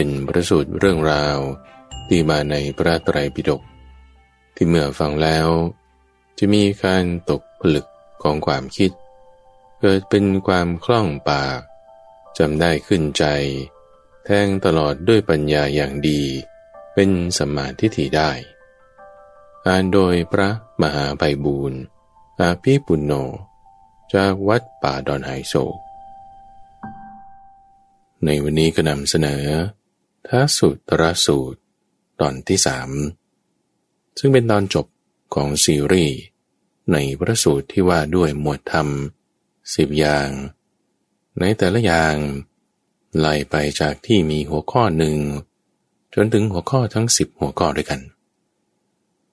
เป็นประสูตรเรื่องราวที่มาในพระไตรปิฎกที่เมื่อฟังแล้ว จะมีการตกผลึกของความคิด เกิดเป็นความคล่องปากจำได้ขึ้นใจ แทงตลอดด้วยปัญญาอย่างดี เป็นสมาธิถิได้อ่านโดยพระมหาไพบูรณ์อาภีปุณโญจากวัดป่าดอนไฮโซในวันนี้ก็นำเสนอ ท้าสูตรสูตร ตอนที่สามซึ่งเป็นตอนจบของซีรีส์ในพระสูตรที่ว่าด้วยหมวดธรรมสิบอย่าง ในแต่ละอย่างไล่ไปจากที่มีหัวข้อหนึ่ง จนถึงหัวข้อทั้งสิบหัวข้อด้วยกัน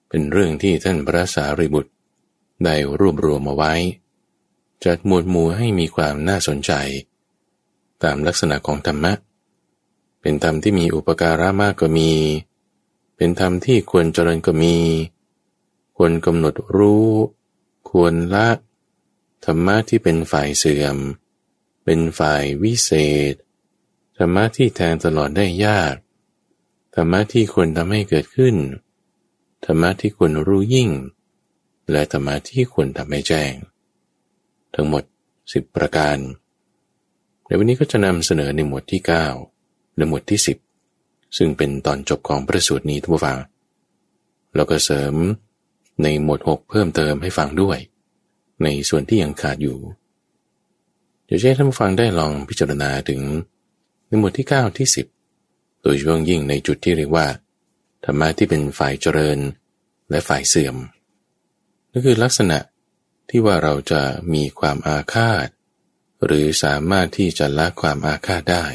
เป็นเรื่องที่ท่านพระสารีบุตรได้รวบรวมมาไว้ จัดหมวดหมู่ให้มีความน่าสนใจ ตามลักษณะของธรรมะ เป็นธรรมที่มีอุปการะมากก็มี เป็นธรรมที่ควรเจริญก็มี ควรกำหนดรู้ ควรละธรรมะที่เป็นฝ่ายเสื่อม เป็นฝ่ายวิเศษ ธรรมะที่แทงตลอดได้ยาก ธรรมะที่ควรทำให้เกิดขึ้น ธรรมะที่ควรรู้ยิ่ง และธรรมะที่ควรทำให้แจ้ง ทั้งหมดสิบประการ ในวันนี้ก็จะนำเสนอในหมวดที่ 9 ในหมวดที่สิบซึ่งเป็นตอนจบของพระสูตรนี้ทุกฟัง แล้วก็เสริมในหมวดหกเพิ่มเติมให้ฟังด้วย ในส่วนที่ยังขาดอยู่ เดี๋ยวให้ท่านผู้ฟังได้ลองพิจารณาถึงในหมวดที่ 9 ที่ 10 โดยเฉพาะยิ่งในจุดที่เรียกว่า ธรรมะที่เป็นฝ่ายเจริญและฝ่ายเสื่อมนั่นคือลักษณะที่ว่าเราจะมีความอาฆาต หรือสามารถที่จะละความอาฆาตได้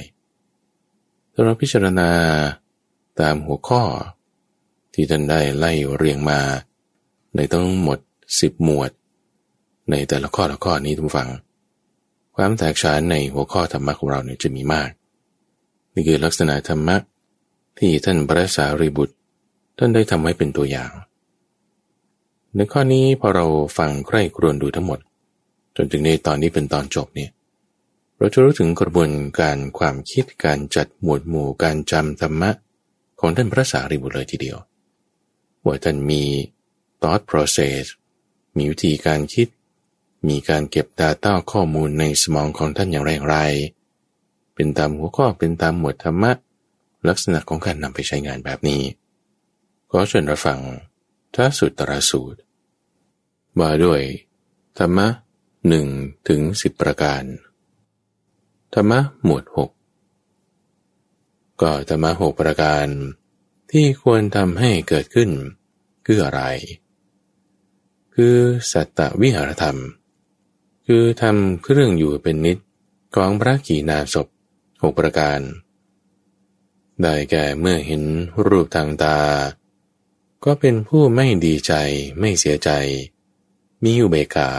เราพิจารณาตามหัวข้อ ที่ท่านได้ไล่เรียงมา ในทั้งหมดสิบหมวด ในแต่ละข้อละข้อนี้ทุกฝัง ความแตกฉานในหัวข้อธรรมะของเราเนี่ยจะมีมาก นี่คือลักษณะธรรมะที่ท่านพระสารีบุตร ท่านได้ทำไว้เป็นตัวอย่าง ในข้อนี้พอเราฟังใคร่ครวญดูทั้งหมด จนถึงในตอนนี้เป็นตอนจบเนี่ย เราจะรู้ถึงกระบวนการความคิดการจัดหมวดหมู่การจำธรรมะ ของท่านพระสารีบุตรเลยทีเดียว ว่าท่านมี thought process มีวิธีการคิด มีการเก็บ Data ข้อมูลในสมองของท่านอย่างไรไร เป็นตามหัวข้อเป็นตามหมวดธรรมะ ลักษณะของการนำไปใช้งานแบบนี้ก็เชิญรับฟังท้าสุตรสูตรว่าด้วยธรรมะหนึ่งถึงสิบประการ ธรรมะหมวดหกก็ธรรมะหกประการที่ควรทำให้เกิดขึ้น คืออะไร คือสัตตวิหารธรรม คือทำเครื่องอยู่เป็นนิดของพระกีนาศพหกประการ ได้แก่เมื่อเห็นรูปทางตา ก็เป็นผู้ไม่ดีใจไม่เสียใจ มีอุเบกขา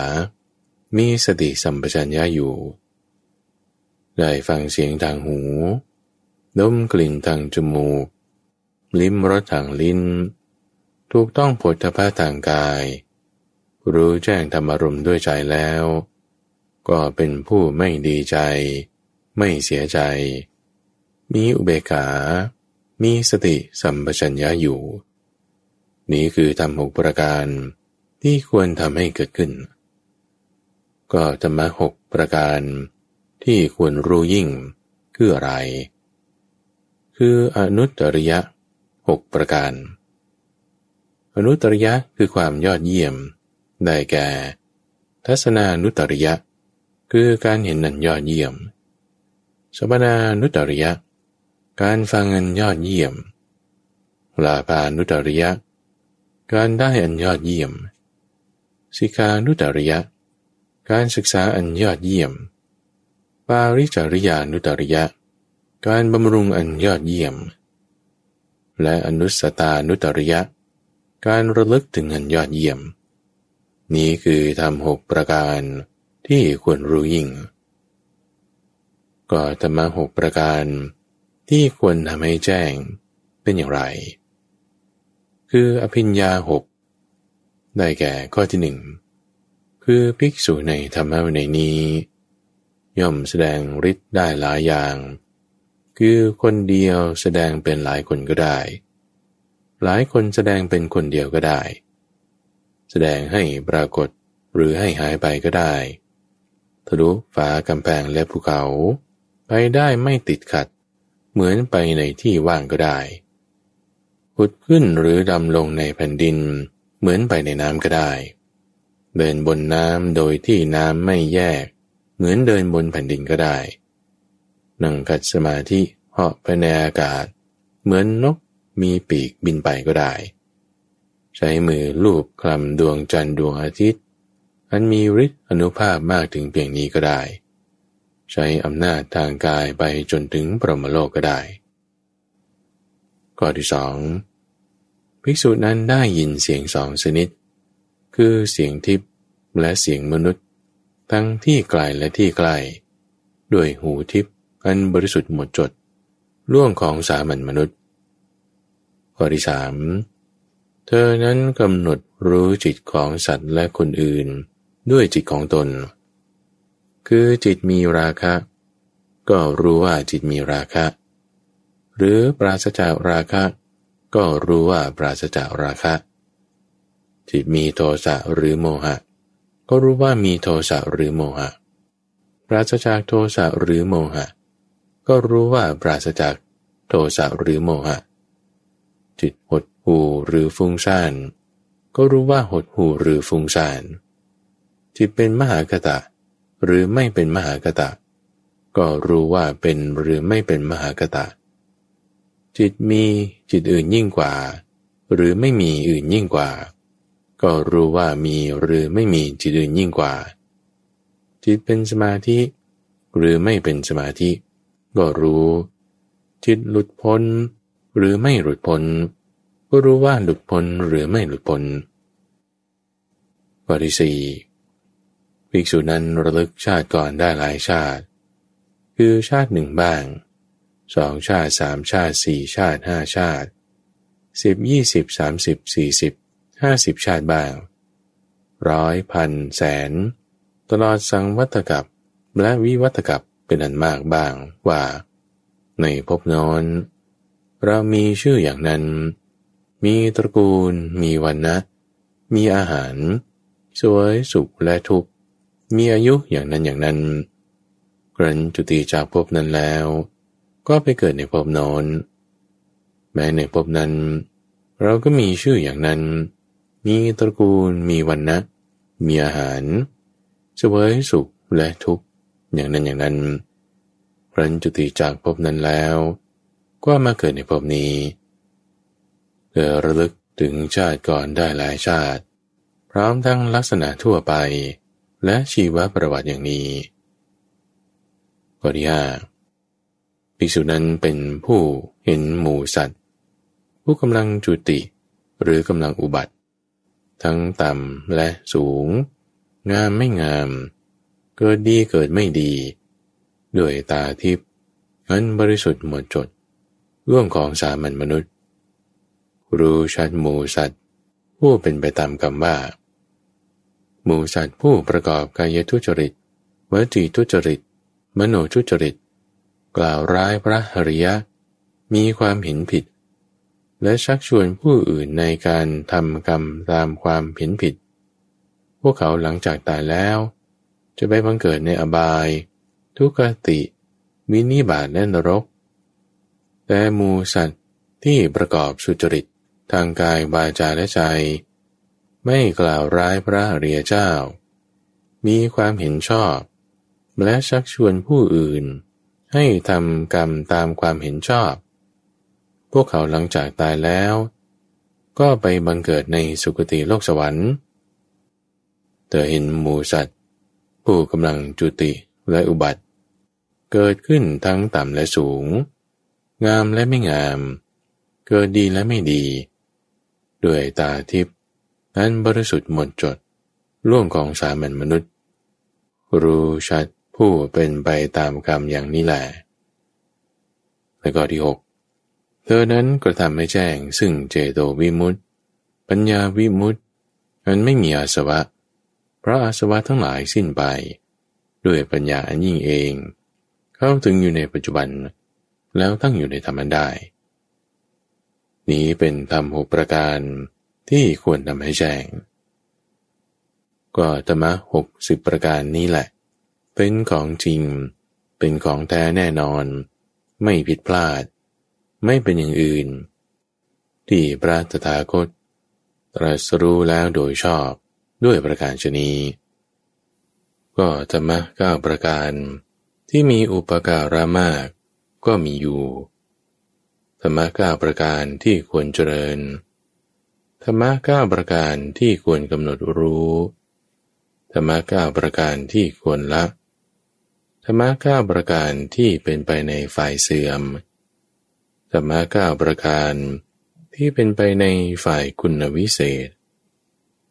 มีสติสัมปชัญญะอยู่ ได้ฟังเสียงทางหู ดมกลิ่นทางจมูก ลิ้มรสทางลิ้น ถูกต้องผลทพะทางกาย รู้แจ้งธรรมารมด้วยใจแล้ว ก็เป็นผู้ไม่ดีใจ ไม่เสียใจ มีอุเบกขา มีสติสัมปชัญญะอยู่ นี้คือทำหกประการที่ควรทำให้เกิดขึ้น ก็ธรรมะหกประการ ที่ควรรู้ยิ่งคืออะไร คืออนุตตริยะหกประการ อนุตตริยะคือความยอดเยี่ยม ได้แก่ ทัศนานุตตริยะ คือการเห็นนันยอดเยี่ยมสมนานุตริยะ การฟังอันยอดเยี่ยม ลาภานุตริยะ การได้อันยอดเยี่ยมสิกานุตริยะ การศึกษาอันยอดเยี่ยมาริจริยานุตริยะ การบำรุงอันยอดเยี่ยม และอนุสตานุตริยะ การระลึกถึงอันยอดเยี่ยม นี้คือทำหกประการที่ควรรู้ยิ่ง ก็ธรรมะหกประการที่ควรทำให้แจ้งเป็นอย่างไร คืออภิญญาหกได้แก่ข้อที่หนึ่งคือภิกษุในธรรมะในนี้ ย่อมแสดงฤทธิ์ได้หลายอย่าง คือคนเดียวแสดงเป็นหลายคนก็ได้ หลายคนแสดงเป็นคนเดียวก็ได้ แสดงให้ปรากฏหรือให้หายไปก็ได้ ทะลุฝากำแพงและภูเขา ไปได้ไม่ติดขัด เหมือนไปในที่ว่างก็ได้พุดขึ้นหรือดำลงในแผ่นดิน เหมือนไปในน้ำก็ได้ เดินบนน้ำโดยที่น้ำไม่แยก เหมือนเดินบนแผ่นดินก็ได้ นั่งกัดสมาธิเหาะไปในอากาศ เหมือนนกมีปีกบินไปก็ได้ ใช้มือลูบคลำดวงจันทร์ดวงอาทิตย์ อันมีฤทธิ์อนุภาพมากถึงเพียงนี้ก็ได้ ใช้อำนาจทางกายไปจนถึงปรมโลกก็ได้ ข้อที่สองภิกษุนั้นได้ยินเสียงสองชนิด คือเสียงทิพย์และเสียงมนุษย์ ทั้งที่ไกลและที่ใกล้ด้วยหูทิพย์อันบริสุทธิ์หมดจด ล่วงของสามัญมนุษย์ข้อที่สามเธอนั้นกำหนดรู้จิตของสัตว์และคนอื่น ด้วยจิตของตน คือจิตมีราคะ ก็รู้ว่าจิตมีราคะ หรือปราศจากราคะ ก็รู้ว่าปราศจากราคะ จิตมีโทสะหรือโมหะ ก็รู้ว่ามีโทสะหรือโมหะ ปราศจากโทสะหรือโมหะ ก็รู้ว่าปราศจากโทสะหรือโมหะ จิตหดหูหรือฟุ้งซ่าน ก็รู้ว่าหดหูหรือฟุ้งซ่าน จิตเป็นมหากตะ หรือไม่เป็นมหากตะ ก็รู้ว่าเป็นหรือไม่เป็นมหากตะ จิตมีจิตอื่นยิ่งกว่า หรือไม่มีอื่นยิ่งกว่า ก็รู้ว่ามีหรือไม่มีจิตอื่นยิ่งกว่า จิตเป็นสมาธิ หรือไม่เป็นสมาธิ ก็รู้ จิตหลุดพ้น หรือไม่หลุดพ้น ก็รู้ว่าหลุดพ้นหรือไม่หลุดพ้นข้อที่สี่ภิกษุนั้นระลึกชาติก่อนได้หลายชาติ คือชาติหนึ่งบ้างสองชาติสามชาติสี่ชาติห้าชาติสิบยี่สิบสามสิบสี่สิบ ห้าสิบชาติบ้าง ร้อยพันแสน ตลอดสังวัตกับและวิวัตกับเป็นอันมากบ้างว่า ในภพนอนเรามีชื่ออย่างนั้น มีตระกูล มีวันนะ มีอาหาร สวยสุขและทุกข์ มีอายุอย่างนั้นอย่างนั้นกรันจุติจากภพนั้นแล้ว ก็ไปเกิดในภพนอน แม้ในภพนั้น เราก็มีชื่ออย่างนั้น มีตระกูล มีวันนะมีอาหารเสวยสุขและทุกข์อย่างนั้นอย่างนั้นรันจุติจากภพนั้นแล้ว ก็มาเกิดในภพนี้เกิดระลึกถึงชาติก่อนได้หลายชาติ พร้อมทั้งลักษณะทั่วไป และชีวประวัติอย่างนี้ข้อที่ห้าภิกษุนั้นเป็นผู้เห็นหมูสัตว์ ผู้กำลังจุติหรือกำลังอุบัติ ทั้งต่ำและสูง งามไม่งาม เกิดดีเกิดไม่ดี ด้วยตาทิพย์เงินบริสุทธิ์หมดจดร่วงของสามัญมนุษย์ รู้ชัดหมูสัตว์ ผู้เป็นไปตามกรรมว่าหมูสัตว์ผู้ประกอบกายทุจริตวจีทุจริต มโนทุจริต กล่าวร้ายพระหริยะ มีความเห็นผิด และชักชวนผู้อื่นในการทำกรรมตามความเห็นผิด พวกเขาหลังจากตายแล้ว จะไปบังเกิดในอบาย ทุกติวินิบาตและนรก แต่มูสัตว์ที่ประกอบสุจริตทางกายวาจาและใจ ไม่กล่าวร้ายพระเรียเจ้า มีความเห็นชอบ และชักชวนผู้อื่น ให้ทำกรรมตามความเห็นชอบ พวกเขาหลังจากตายแล้ว ก็ไปบังเกิดในสุคติโลกสวรรค์ เธอเห็นหมูสัตว์ ผู้กำลังจุติและอุบัติ เกิดขึ้นทั้งต่ำและสูง งามและไม่งาม เกิดดีและไม่ดี ด้วยตาทิพย์นั้นบริสุทธิ์หมดจดล่วงของสามัญมนุษย์ รู้ชัดผู้เป็นไปตามกรรมอย่างนี้แหละและก็ที่หก เธอนั้นกระทำให้แจ้ง ซึ่งเจโตวิมุตติ ปัญญาวิมุตติมันไม่มีอาสวะ เพราะอาสวะทั้งหลายสิ้นไป ด้วยปัญญาอันยิ่งเอง เข้าถึงอยู่ในปัจจุบัน แล้วตั้งอยู่ในธรรมได้ นี้เป็นธรรมหกประการที่ควรทำให้แจ้ง ก็ธรรมะหกสิบประการนี้แหละ เป็นของจริง เป็นของแท้แน่นอน ไม่ผิดพลาด ไม่เป็นอย่างอื่น ที่พระตถาคต ตรัสรู้แล้วโดยชอบด้วยประการชนีก็ธรรมะเก้าประการที่มีอุปการะมากก็มีอยู่ธรรมะเก้าประการที่ควรเจริญธรรมะเก้าประการที่ควรกำหนดรู้ธรรมะเก้าประการที่ควรละธรรมะเก้าประการที่เป็นไปในฝ่ายเสื่อม ธรรมะเก้าประการที่เป็นไปในฝ่ายคุณวิเศษ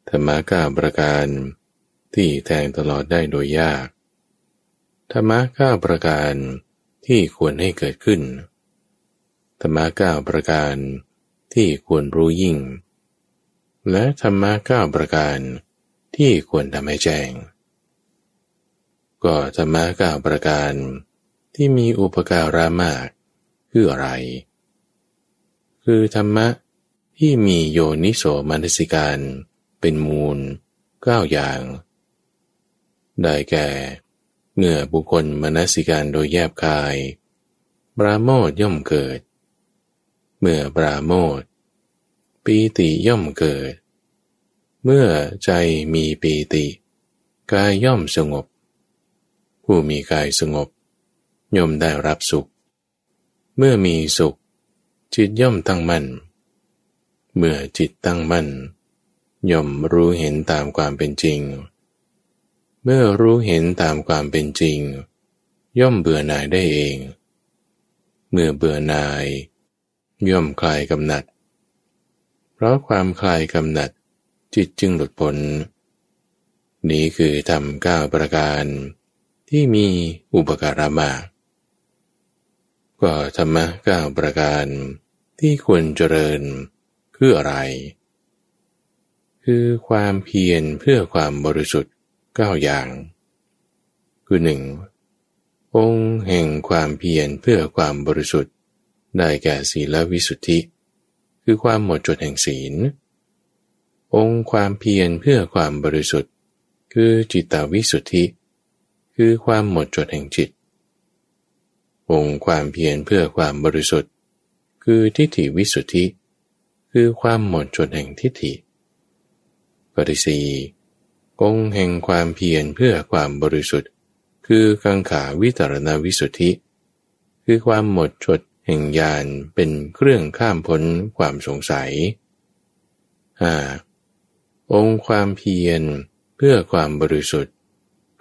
ธรรมะก้าประการที่แทงตลอดได้โดยยาก ธรรมะก้าประการที่ควรให้เกิดขึ้น ธรรมะก้าประการที่ควรรู้ยิ่ง และธรรมะก้าประการที่ควรทำให้แจ้ง ก็ธรรมะก้าประการที่มีอุปการะมากคืออะไร คือธรรมะที่มีโยนิโสมนสิการ เป็นมูลเก้าอย่าง ได้แก่ เมื่อบุคคลมนสิการโดยแยบคาย ปราโมทย่อมเกิด เมื่อปราโมทปีติย่อมเกิด เมื่อใจมีปีติกายย่อมสงบ ผู้มีกายสงบ ย่อมได้รับสุข เมื่อมีสุข จิตย่อมตั้งมั่น เมื่อจิตตั้งมั่น ย่อมรู้เห็นตามความเป็นจริง เมื่อรู้เห็นตามความเป็นจริง ย่อมเบื่อหน่ายได้เอง เมื่อเบื่อหน่าย ย่อมคลายกำหนัด เพราะความคลายกำหนัด จิตจึงหลุดพ้น นี้คือทำก้าประการที่มีอุปการะมาก ก็ธรรมะก้าประการที่ควรเจริญคืออะไร คือความเพียรเพื่อความบริสุทธิ์เก้าอย่าง คือหนึ่งองค์แห่งความเพียรเพื่อความบริสุทธิ์ ได้แก่ศีลวิสุทธิ คือความหมดจดแห่งศีล องค์ความเพียรเพื่อความบริสุทธิ์ คือจิตตวิสุทธิ คือความหมดจดแห่งจิต งค์ความเพียรเพื่อความบริสุทธิ์ คือทิฏฐิวิสุทธิ คือความหมดจดแห่งทิฏฐิปริสีกงแห่งความเพียรเพื่อความบริสุทธิ์ คือกังขาวิตรณวิสุทธิ คือความหมดจดแห่งญาณเป็นเครื่องข้ามพ้นความสงสัย 5. องค์ความเพียรเพื่อความบริสุทธิ์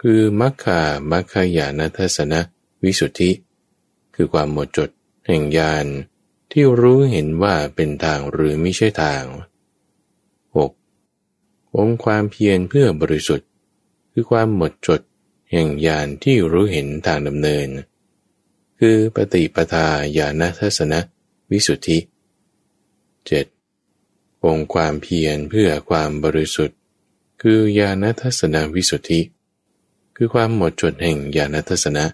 คือมัคคามัคคายานทัศนวิสุทธิ คือความหมดจดแห่งญาณที่รู้เห็นว่าเป็นทางหรือไม่ใช่ทาง 6. องค์ความเพียรเพื่อบริสุทธิ์ คือความหมดจดแห่งญาณที่รู้เห็นทางดำเนิน คือปฏิปทาญาณทัศนวิสุทธิ 7. องค์ความเพียรเพื่อความบริสุทธิ์ คือญาณทัศนวิสุทธิ คือความหมดจดแห่งญาณทัศนะ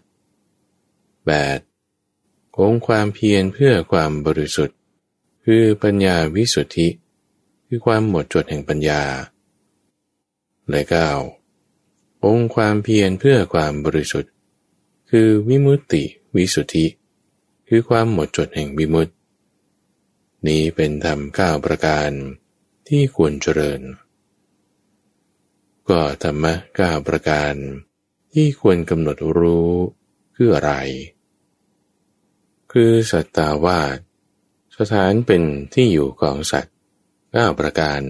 8. องความเพียรเพื่อความบริสุทธิ์ คือปัญญาวิสุทธิ คือความหมดจดแห่งปัญญาและเก้าองค์ความเพียรเพื่อความบริสุทธิ์ คือวิมุตติวิสุทธิ คือความหมดจดแห่งวิมุตติ นี้เป็นธรรมเก้าประการที่ควรเจริญ ก็ธรรมะเก้าประการที่ควรกำหนดรู้คืออะไร คือสัตตาวาสสถานเป็นที่อยู่ของสัตว์เก้าประการ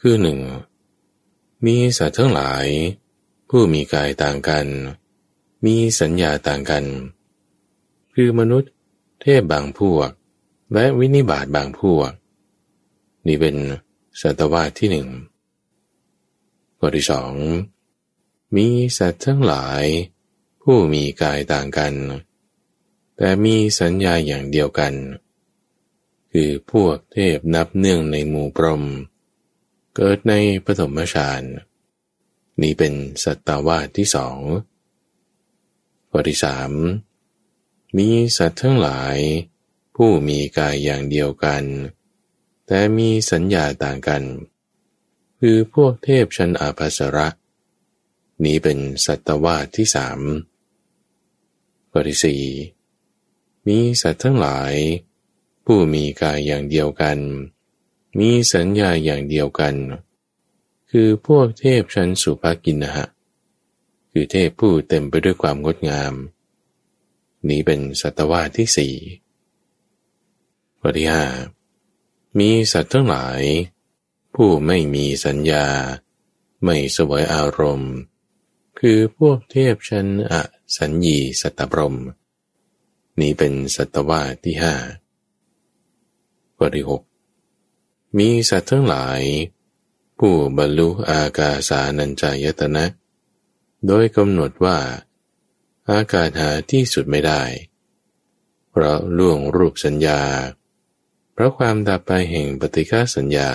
คือหนึ่งมีสัตว์ทั้งหลาย ผู้มีกายต่างกัน มีสัญญาต่างกัน คือมนุษย์ เทพบางพวก และวินิบาตบางพวก นี่เป็นสัตวาสที่หนึ่งข้อที่สองมีสัตว์ทั้งหลาย ผู้มีกายต่างกัน แต่มีสัญญาอย่างเดียวกัน คือพวกเทพนับเนื่องในหมู่ปรมเกิดในปฐมฌานนี่เป็นสัตวาที่สองข้อที่สามมีสัตว์ทั้งหลาย ผู้มีกายอย่างเดียวกัน แต่มีสัญญาต่างกัน คือพวกเทพชั้นอาภัสระ นี้เป็นสัตวาที่สามข้อที่สี่ มีสัตว์ทั้งหลาย ผู้มีกายอย่างเดียวกัน มีสัญญาอย่างเดียวกัน คือพวกเทพชั้นสุภกินนะฮะคือเทพผู้เต็มไปด้วยความงดงาม นี้เป็นสัตวาที่สี่ข้อที่ห้ามีสัตว์ทั้งหลาย ผู้ไม่มีสัญญา ไม่สวยอารมณ์ คือพวกเทพชั้นอสัญญีสัตตบรม นี้เป็นสัตวาที่ห้าข้อที่หกมีสัตว์ทั้งหลาย ผู้บรรลุอากาสานัญจายตนะ โดยกำหนดว่า อากาศหาที่สุดไม่ได้ เพราะล่วงรูปสัญญา เพราะความดับไปแห่งปฏิฆาสัญญา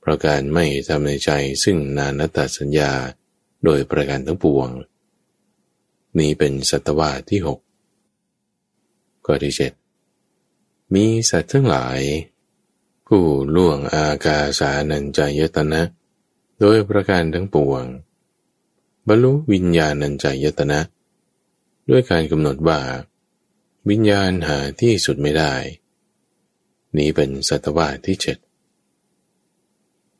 เพราะการไม่ทำในใจซึ่งนานตสัญญาโดยประการทั้งปวง นี้เป็นสัตวาที่หก ข้อที่เจ็ดมีสัตว์ทั้งหลาย ผู้ล่วงอากาสานัญจายตนะ โดยประการทั้งปวง บรรลุวิญญาณัญจายตนะ ด้วยการกำหนดว่า วิญญาณหาที่สุดไม่ได้ นี้เป็นสัตวาที่เจ็ด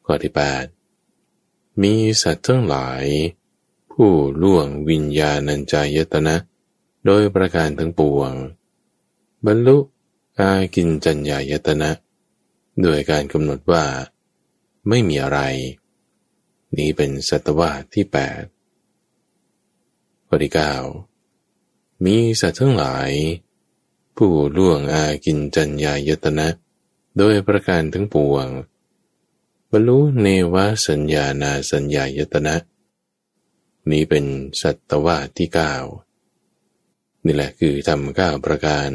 ข้อที่แปดมีสัตว์ทั้งหลาย ผู้ล่วงวิญญาณัญจายตนะ โดยประการทั้งปวง บรรลุอากินจัญญายตนะ โดยการกำหนดว่า ไม่มีอะไร นี้เป็นสัตวาที่แปดข้อที่เก้ามีสัตว์ทั้งหลาย ผู้ล่วงอากินจัญญายตนะ โดยประการทั้งปวง บรรลุเนวสัญญานาสัญญายตนะ นี้เป็นสัตวะที่เก้านี่แหละคือทำเก้าประการ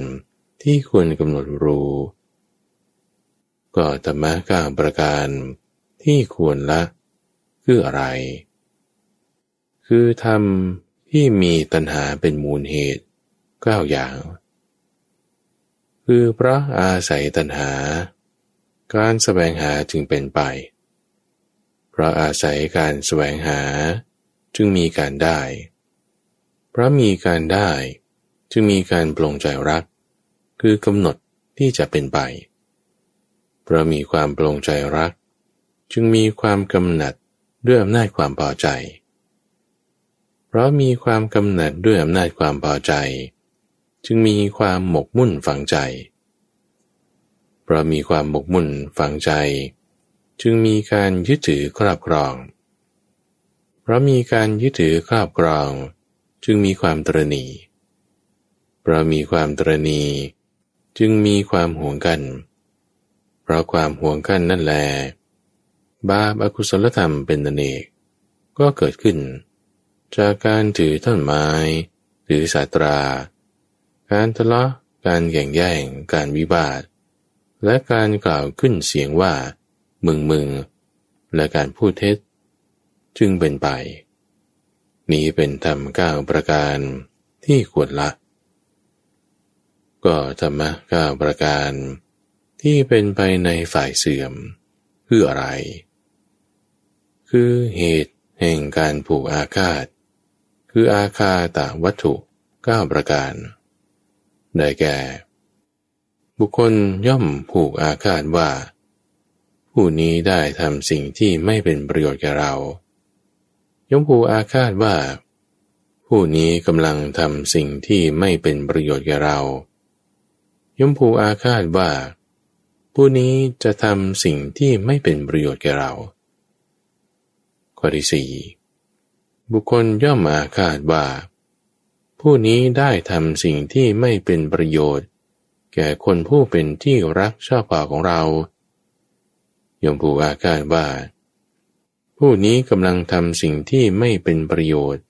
ที่ควรกำหนดรู้ ก็ธรรมะก้าประการที่ควรละคืออะไร คือทำที่มีตัณหาเป็นมูลเหตุเก้าอย่าง คือเพราะอาศัยตัณหา การแสวงหาจึงเป็นไป เพราะอาศัยการแสวงหาจึงมีการได้ เพราะมีการได้ จึงมีการปลงใจรัก คือกำหนดที่จะเป็นไป เพราะมีความปลงใจรัก จึงมีความกำหนัดด้วยอำนาจความพอใจ เพราะมีความกำหนัดด้วยอำนาจความพอใจ จึงมีความหมกมุ่นฝังใจ เพราะมีความหมกมุ่นฝังใจ จึงมีการยึดถือครอบครอง เพราะมีการยึดถือครอบครอง จึงมีความตรณีเพราะมีความตรณี จึงมีความห่วงกัน เพราะความห่วงกันนั่นแล บาปอกุศลธรรมเป็นนเอกก็เกิดขึ้น จากการถือต้นไม้ถือสาตรา การทะเลาะการแข่งแย่ง การวิบาท และการกล่าวขึ้นเสียงว่า มึงมึง และการพูดเท็จ จึงเป็นไป นี้เป็นธรรมก้าประการที่ควรละ ก็ธรรมะก้าประการ ที่เป็นไปในฝ่ายเสื่อมคืออะไร คือเหตุแห่งการผูกอาคาต คืออาคาตาวัตถุก้าประการ ได้แก่ บุคคลย่อมผูกอาฆาตว่า ผู้นี้ได้ทำสิ่งที่ไม่เป็นประโยชน์แก่เรา ย่อมผูกอาฆาตว่าผู้นี้กำลังทำสิ่งที่ไม่เป็นประโยชน์แก่เรา ย่อมผูกอาฆาตว่า ผู้นี้จะทำสิ่งที่ไม่เป็นประโยชน์แก่เรา ข้อที่สี่บุคคลย่อมอาฆาตว่า ผู้นี้ได้ทำสิ่งที่ไม่เป็นประโยชน์ แก่คนผู้เป็นที่รักชอบป่าของเรายมผูอาการว่า ผู้นี้กำลังทำสิ่งที่ไม่เป็นประโยชน์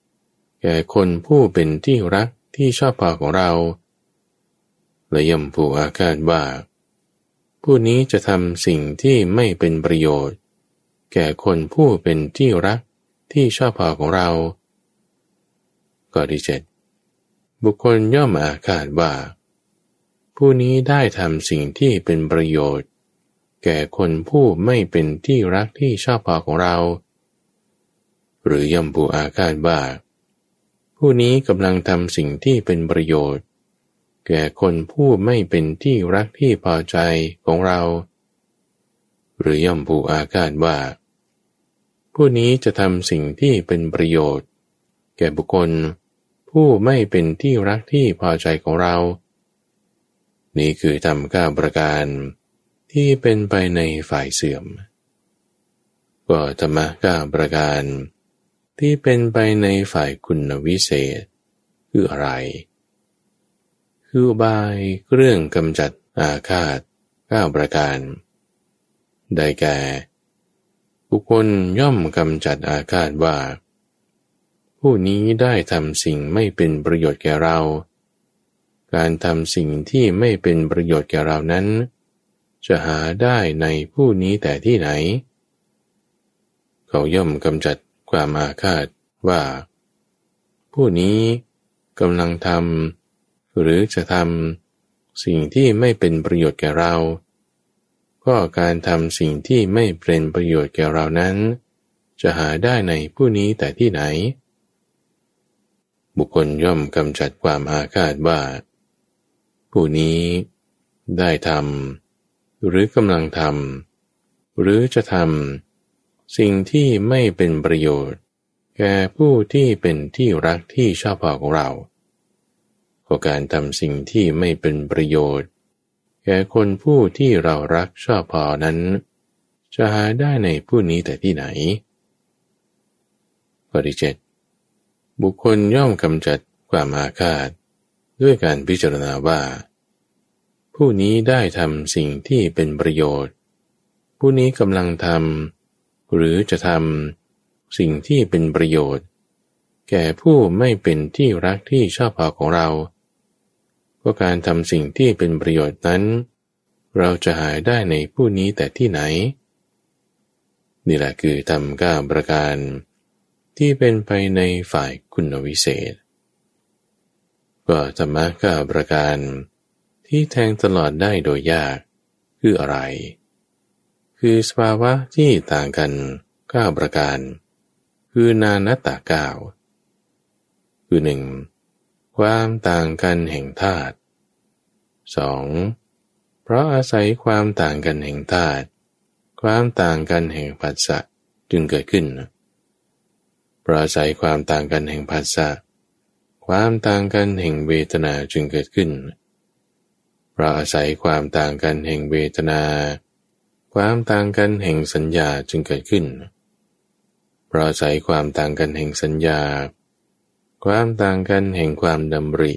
แก่คนผู้เป็นที่รักที่ชอบป่าของเรา และย่อมผูอาการว่า ผู้นี้จะทำสิ่งที่ไม่เป็นประโยชน์ แก่คนผู้เป็นที่รักที่ชอบป่าของเราข้อที่เจ็ดบุคคลย่อมอาคาดว่า ผู้นี้ได้ทำสิ่งที่เป็นประโยชน์ แก่คนผู้ไม่เป็นที่รักที่ชอบพอของเรา หรือย่อมผู้อาคาดว่า ผู้นี้กำลังทำสิ่งที่เป็นประโยชน์ แก่คนผู้ไม่เป็นที่รักที่พอใจของเรา หรือย่อมผู้อาคาดว่า ผู้นี้จะทำสิ่งที่เป็นประโยชน์ แก่บุคคล ผู้ไม่เป็นที่รักที่พอใจของเรา นี่คือทำก้าประการที่เป็นไปในฝ่ายเสื่อม ก็ธรรมะก้าประการที่เป็นไปในฝ่ายคุณวิเศษ คืออะไร คือบายเรื่องกำจัดอาฆาตก้าประการ ได้แก่ บุคคลย่อมกำจัดอาฆาตว่า ผู้นี้ได้ทำสิ่งไม่เป็นประโยชน์แก่เรา การทำสิ่งที่ไม่เป็นประโยชน์แก่เรานั้น จะหาได้ในผู้นี้แต่ที่ไหน เขาย่อมกำจัดความอาฆาตว่า ผู้นี้กำลังทำ หรือจะทำสิ่งที่ไม่เป็นประโยชน์แก่เรา ก็การทำสิ่งที่ไม่เป็นประโยชน์แก่เรานั้น จะหาได้ในผู้นี้แต่ที่ไหน บุคคลย่อมกำจัดความอาฆาตว่า ผู้นี้ได้ทำหรือกำลังทำหรือจะทำสิ่งที่ไม่เป็นประโยชน์ แก่ผู้ที่เป็นที่รักที่ชอบพอของเรา ก็การทำสิ่งที่ไม่เป็นประโยชน์ แก่คนผู้ที่เรารักชอบพอนั้น จะหาได้ในผู้นี้แต่ที่ไหนข้อที่เจ็บุคคลย่อมกำจัดความอาฆาต ด้วยการพิจารณาว่า ผู้นี้ได้ทำสิ่งที่เป็นประโยชน์ ผู้นี้กำลังทำหรือจะทำสิ่งที่เป็นประโยชน์ แก่ผู้ไม่เป็นที่รักที่ชอบพอของเรา ก็การทำสิ่งที่เป็นประโยชน์นั้น เราจะหายได้ในผู้นี้แต่ที่ไหน นี่แหละคือทำก้าประการ ที่เป็นไปในฝ่ายคุณวิเศษ ก็ธรรมะก้าประการที่แทงตลอดได้โดยยาก คืออะไร คือสภาวะที่ต่างกันก้าประการ คือนานัตตาก้าคือหนึ่ง ความต่างกันแห่งธาตุสองเพราะอาศัยความต่างกันแห่งธาตุ ความต่างกันแห่งปัสสะจึงเกิดขึ้น เพราะอาศัยความต่างกันแห่งภาษาความต่างกันแห่งเวทนาจึงเกิดขึ้น เพราะอาศัยความต่างกันแห่งเวทนา ความต่างกันแห่งสัญญาจึงเกิดขึ้น เพราะอาศัยความต่างกันแห่งสัญญา ความต่างกันแห่งความดำริ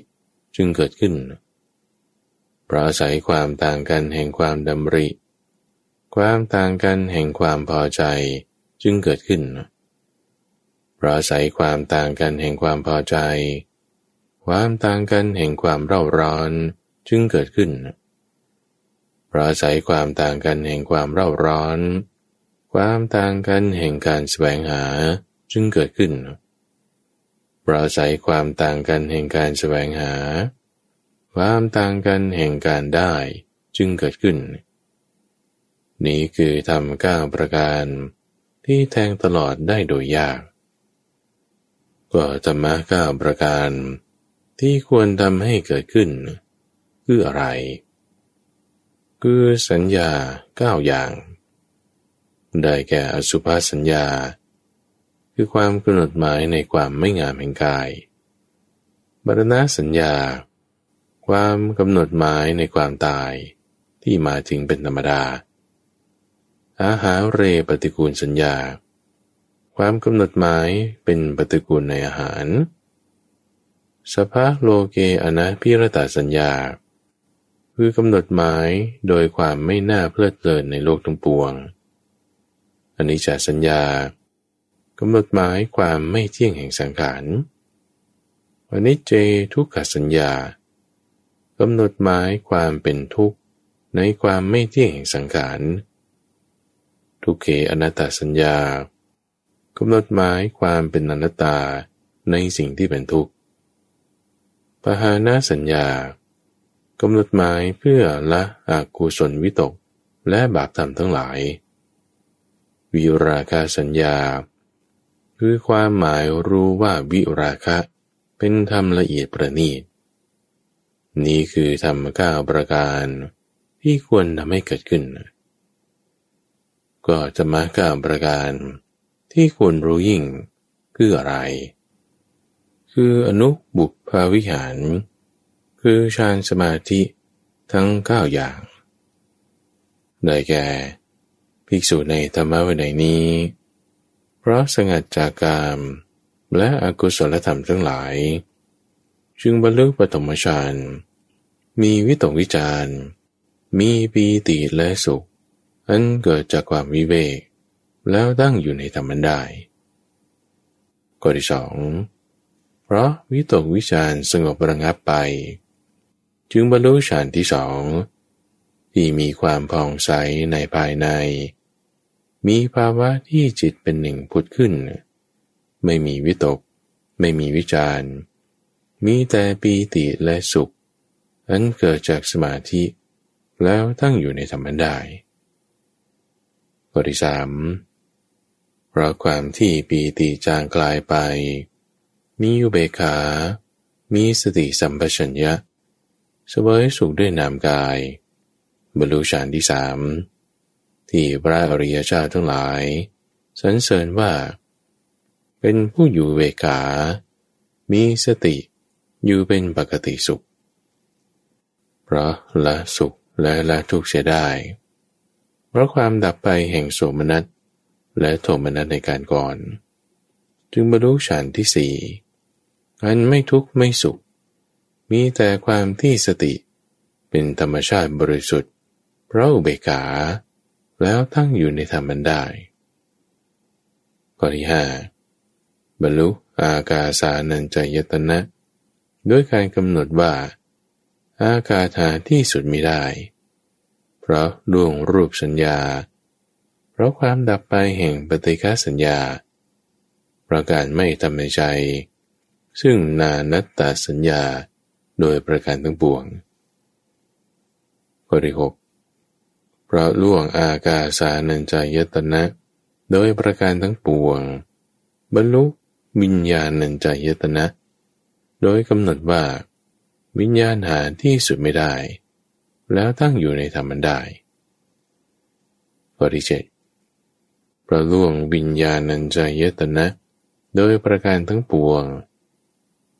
จึงเกิดขึ้น เพราะอาศัยความต่างกันแห่งความดำริ ความต่างกันแห่งความพอใจจึงเกิดขึ้น เพราะอาศัยความต่างกันแห่งความพอใจ ความต่างกันแห่งความเร่าร้อนจึงเกิดขึ้น เพราะอาศัยความต่างกันแห่งความเร่าร้อน ความต่างกันแห่งการแสวงหาจึงเกิดขึ้นเพราะอาศัยความต่างกันแห่งการแสวงหา ความต่างกันแห่งการได้จึงเกิดขึ้น นี้คือทำก้าประการที่แทงตลอดได้โดยยาก ก็ธรรมะก้าประการที่ควรทำให้เกิดขึ้น คืออะไร คือสัญญาเก้าอย่าง ได้แก่อสุภาสัญญา คือความกำหนดหมายในความไม่งามแห่งกายบรณะสัญญา ความกำหนดหมายในความตายที่มาถึงเป็นธรรมดา อาหารเรปฏิกูลสัญญา ความกำหนดหมายเป็นปฏิกูลในอาหาร สภาโลเกอนาพิรตาสัญญา คือกำหนดหมายโดยความไม่น่าเพลิดเพลินในโลกทั้งปวงอันนี้จะสัญญา กำหนดหมายความไม่เที่ยงแห่งสังขารอนิจเจทุกขสัญญากำหนดหมายความเป็นทุกข์ในความไม่เที่ยงแห่งสังขาร ทุกเขอนัตตสัญญากำหนดหมายความเป็นอนัตตาในสิ่งที่เป็นทุกข์ปหานาสัญญากำหนดหมายเพื่อละอกุศลวิตกและบาปธรรมทั้งหลาย วิราคาสัญญา คือความหมายรู้ว่าวิราคะ เป็นธรรมละเอียดประณีต นี้คือธรรมก้าประการที่ควรทำให้เกิดขึ้น ก็จะมาก้าประการที่ควรรู้ยิ่งคืออะไร คืออนุบุพภาวิหาร คือฌานสมาธิทั้งเก้าอย่าง ได้แก่ ภิกษุในธรรมวินัยนี้ เพราะสงัดจากกามและอกุศลธรรมทั้งหลาย จึงบรรลุปฐมฌานมีวิตกวิจารมีปีติและสุข อันเกิดจากความวิเวก แล้วตั้งอยู่ในธรรมได้ข้อที่สองเพราะวิตกวิจารสงบระงับไป จึงบรรลุฌานที่สองที่มีความผ่องใสในภายใน มีภาวะที่จิตเป็นหนึ่งพุทธขึ้น ไม่มีวิตก ไม่มีวิจารมีแต่ปีติและสุข อันเกิดจากสมาธิ แล้วตั้งอยู่ในธรรมได้ข้อที่สามเพราะความที่ปีติจางกลายไป มีอุเบกขา มีสติสัมปชัญญะสวยสุขด้วยนามกาย บรรลุฌานที่สาม ที่พระอริยเจ้าทั้งหลายสรรเสริญว่า เป็นผู้อยู่เวกามีสติอยู่เป็นปกติสุข เพราะละสุขและละทุกข์เสียได้ เพราะความดับไปแห่งโสมนัสและโทมนัสในการก่อน จึงบรรลุฌานที่สี่อันไม่ทุกข์ไม่สุข มีแต่ความที่สติเป็นธรรมชาติบริสุทธิ์เพราะอุเบกขา แล้วตั้งอยู่ในธรรมันได้ ข้อที่ห้าบรรลุอากาสานัญจยตนะด้วยการกำหนดว่า อากาธาที่สุดมิได้ เพราะดวงรูปสัญญา เพราะความดับไปแห่งปฏิฆาสัญญา ประการไม่ทำในใจ ซึ่งนานัตตาสัญญาโดยประการทั้งปวงข้อที่หก เพราะล่วงอากาสานัญจายตนะ โดยประการทั้งปวง บรรลุวิญญาณัญจายตนะ โดยกำหนดว่า วิญญาณหาที่สุดไม่ได้ แล้วตั้งอยู่ในธรรมันได้ข้อที่เจ็ดประล่วงวิญญาณัญจายตนะ โดยประการทั้งปวง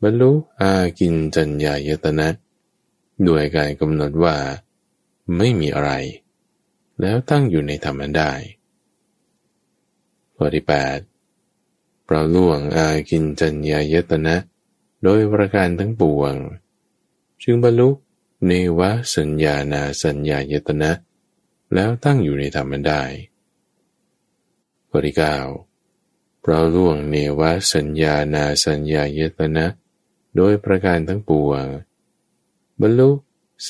บรรลุอากินจัญญายตนะ ด้วยการกำหนดว่า ไม่มีอะไร แล้วตั้งอยู่ในธรรมได้ข้อที่แปดประล่วงอากินจัญญายตนะ โดยประการทั้งปวง จึงบรรลุเนวสัญญานาสัญญายตนะ แล้วตั้งอยู่ในธรรมได้บริกาวเราล่วงเนวสัญญานาสัญญายตนะ โดยประการทั้งปวง บรรลุ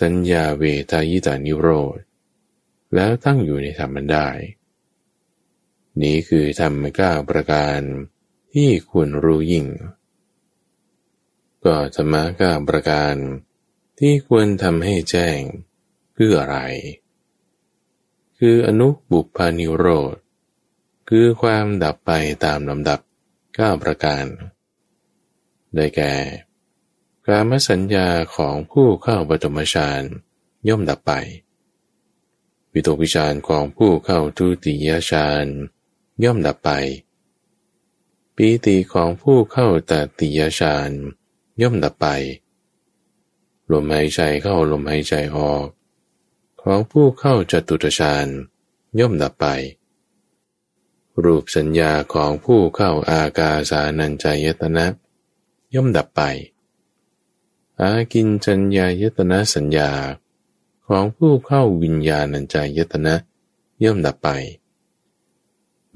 สัญญาเวทายตานิโรธ แล้วตั้งอยู่ในธรรมันได้ นี้คือธรรมก้าประการที่ควรรู้ยิ่ง ก็ธรรมะก้าประการที่ควรทำให้แจ้งคืออะไร คืออนุบุพานิโรธ คือความดับไปตามลำดับก้าประการ ได้แก่การมสัญญาของผู้เข้าปฐมฌานย่อมดับไป วิตกวิจารของผู้เข้าทุติยฌานย่อมดับไป ปีติของผู้เข้าตติยฌานย่อมดับไป ลมหายใจเข้าลมหายใจออก ของผู้เข้าจตุตฌานย่อมดับไป รูปสัญญาของผู้เข้าอากาสานัญจายตนะ ย่อมดับไป อากินจัญญายตนะสัญญา ของผู้เข้าวิญญาณัญจายตนะย่อมดับไป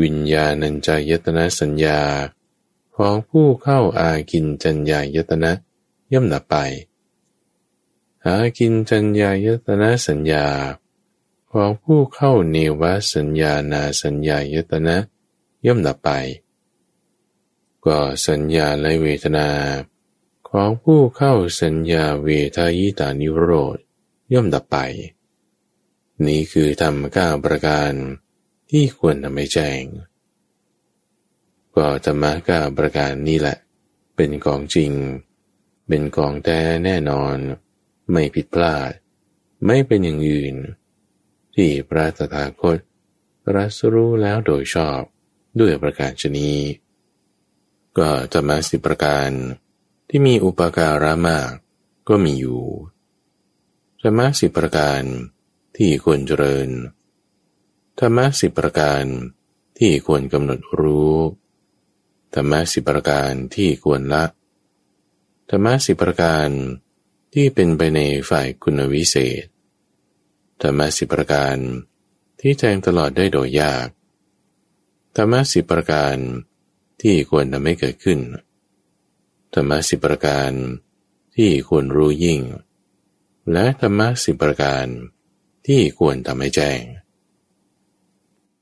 วิญญาณัญจายตนะสัญญา ของผู้เข้าอากินจัญญายตนะย่อมดับไป อากินจัญญายตนะสัญญา ของผู้เข้าเนวสัญญานาสัญญายตนะย่อมดับไป ก็สัญญาและเวทนา ของผู้เข้าสัญญาเวทายตานิโรธ ย่อมดับไป นี้คือธรรมก้าประการที่ควรทำให้แจ้ง ก็ธรรมะก้าประการนี้แหละ เป็นของจริง เป็นของแท้แน่นอน ไม่ผิดพลาด ไม่เป็นอย่างอื่น ที่พระตถาคตรัสรู้แล้วโดยชอบด้วยประการชนีก็ธรรมะสิประการที่มีอุปการะมากก็มีอยู่ ธรรมะสิบประการที่ควรเจริญ ธรรมะสิบประการที่ควรกำหนดรู้ ธรรมะสิบประการที่ควรละ ธรรมะสิบประการที่เป็นไปในฝ่ายคุณวิเศษ ธรรมะสิบประการที่แทงตลอดได้โดยยาก ธรรมะสิบประการที่ควรทำให้เกิดขึ้น ธรรมะสิบประการที่ควรรู้ยิ่ง และธรรมะสิบประการที่ควรทำให้แจ้ง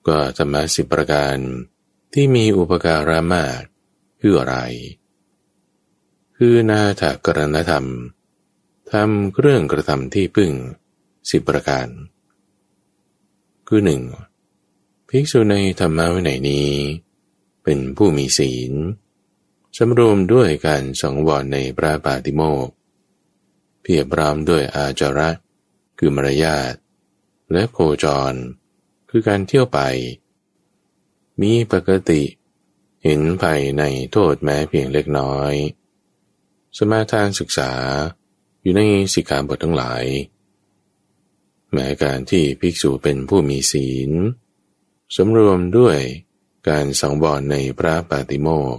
ก็ธรรมะสิบประการที่มีอุปการะมากคืออะไร คือนาถกรณธรรมทำเรื่องกระทำที่พึ่งสิบประการ คือหนึ่งภิกษุในธรรมะวินัยนี้ เป็นผู้มีศีลสำรวมด้วยการสังวรในพระปาติโมก เพียบรามด้วยอาจาระ คือมารยาท และโคจร คือการเที่ยวไป มีปกติ เห็นภายในโทษแม้เพียงเล็กน้อย สมาทานศึกษาอยู่ในสิกขาบททั้งหลาย แม้การที่ภิกษุเป็นผู้มีศีลสำรวมด้วยการสังวรในพระปาติโมก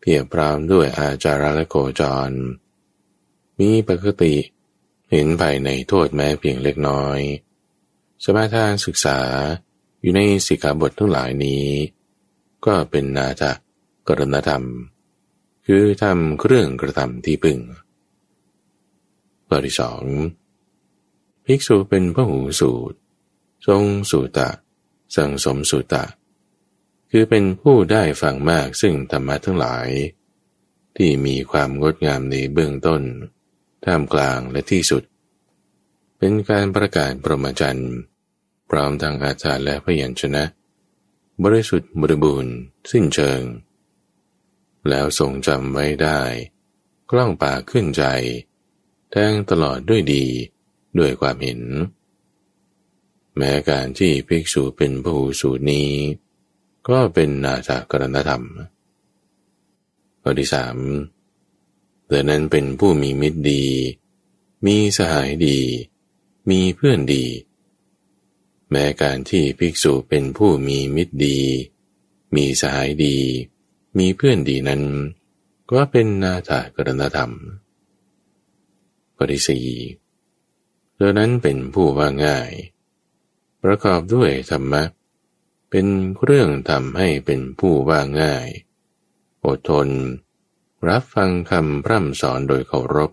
เพียบพรามด้วยอาจาระและโกจร มีปกติ เห็นภายในโทษแม้เพียงเล็กน้อย สมาทานศึกษาอยู่ในสิกขาบททั้งหลายนี้ ก็เป็นนาจากรณธรรม คือทำเครื่องกระทำที่พึ่งข้อที่สองภิกษุเป็นพระหูสูตร ทรงสูตะ สังสมสูตะ คือเป็นผู้ได้ฟังมากซึ่งธรรมะทั้งหลาย ที่มีความงดงามในเบื้องต้น ท่ามกลางและที่สุด เป็นการประกาศประมาจันพร้อมทางอาจารย์และพยัญชนะ บริสุทธิ์บริบูรณ์สิ้นเชิง แล้วทรงจำไว้ได้ กล้องปากขึ้นใจ แทงตลอดด้วยดีด้วยความเห็น แม้การที่ภิกษุเป็นผู้สูตรนี้ ก็เป็นนาจากรณธรรมข้อที่สาม ธอนั้นเป็นผู้มีมิตรดี มีสหายดี มีเพื่อนดี แม้การที่ภิกษุเป็นผู้มีมิตรดี มีสหายดี มีเพื่อนดีนั้น ก็เป็นนาจากรณธรรมข้อที่สี่เธอนั้นเป็นผู้ว่าง่าย ประกอบด้วยธรรมะ เป็นเรื่องทำให้เป็นผู้ว่าง่าย อดทน รับฟังคำพร่ำสอนโดยเคารพ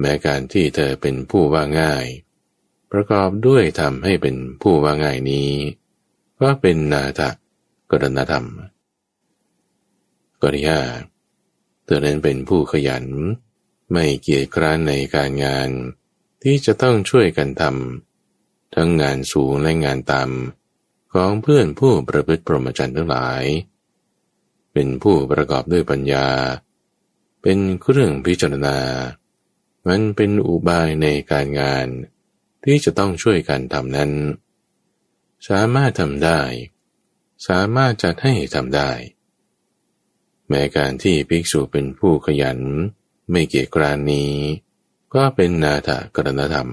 แม้การที่เธอเป็นผู้ว่าง่าย ประกอบด้วยทำให้เป็นผู้ว่าง่ายนี้ ก็เป็นนาทะกรณธรรมกริยาเธอนั้นเป็นผู้ขยัน ไม่เกียจคร้านในการงาน ที่จะต้องช่วยกันทำทั้งงานสูงและงานต่ำของเพื่อนผู้ประพฤติพรมจรรย์ทั้งหลาย เป็นผู้ประกอบด้วยปัญญา เป็นเครื่องพิจารณา มันเป็นอุบายในการงาน ที่จะต้องช่วยกันทำนั้น สามารถทำได้ สามารถจัดให้ทำได้ แม้การที่ภิกษุเป็นผู้ขยัน ไม่เกียจกรานนี้ ก็เป็นนาถกรณธรรม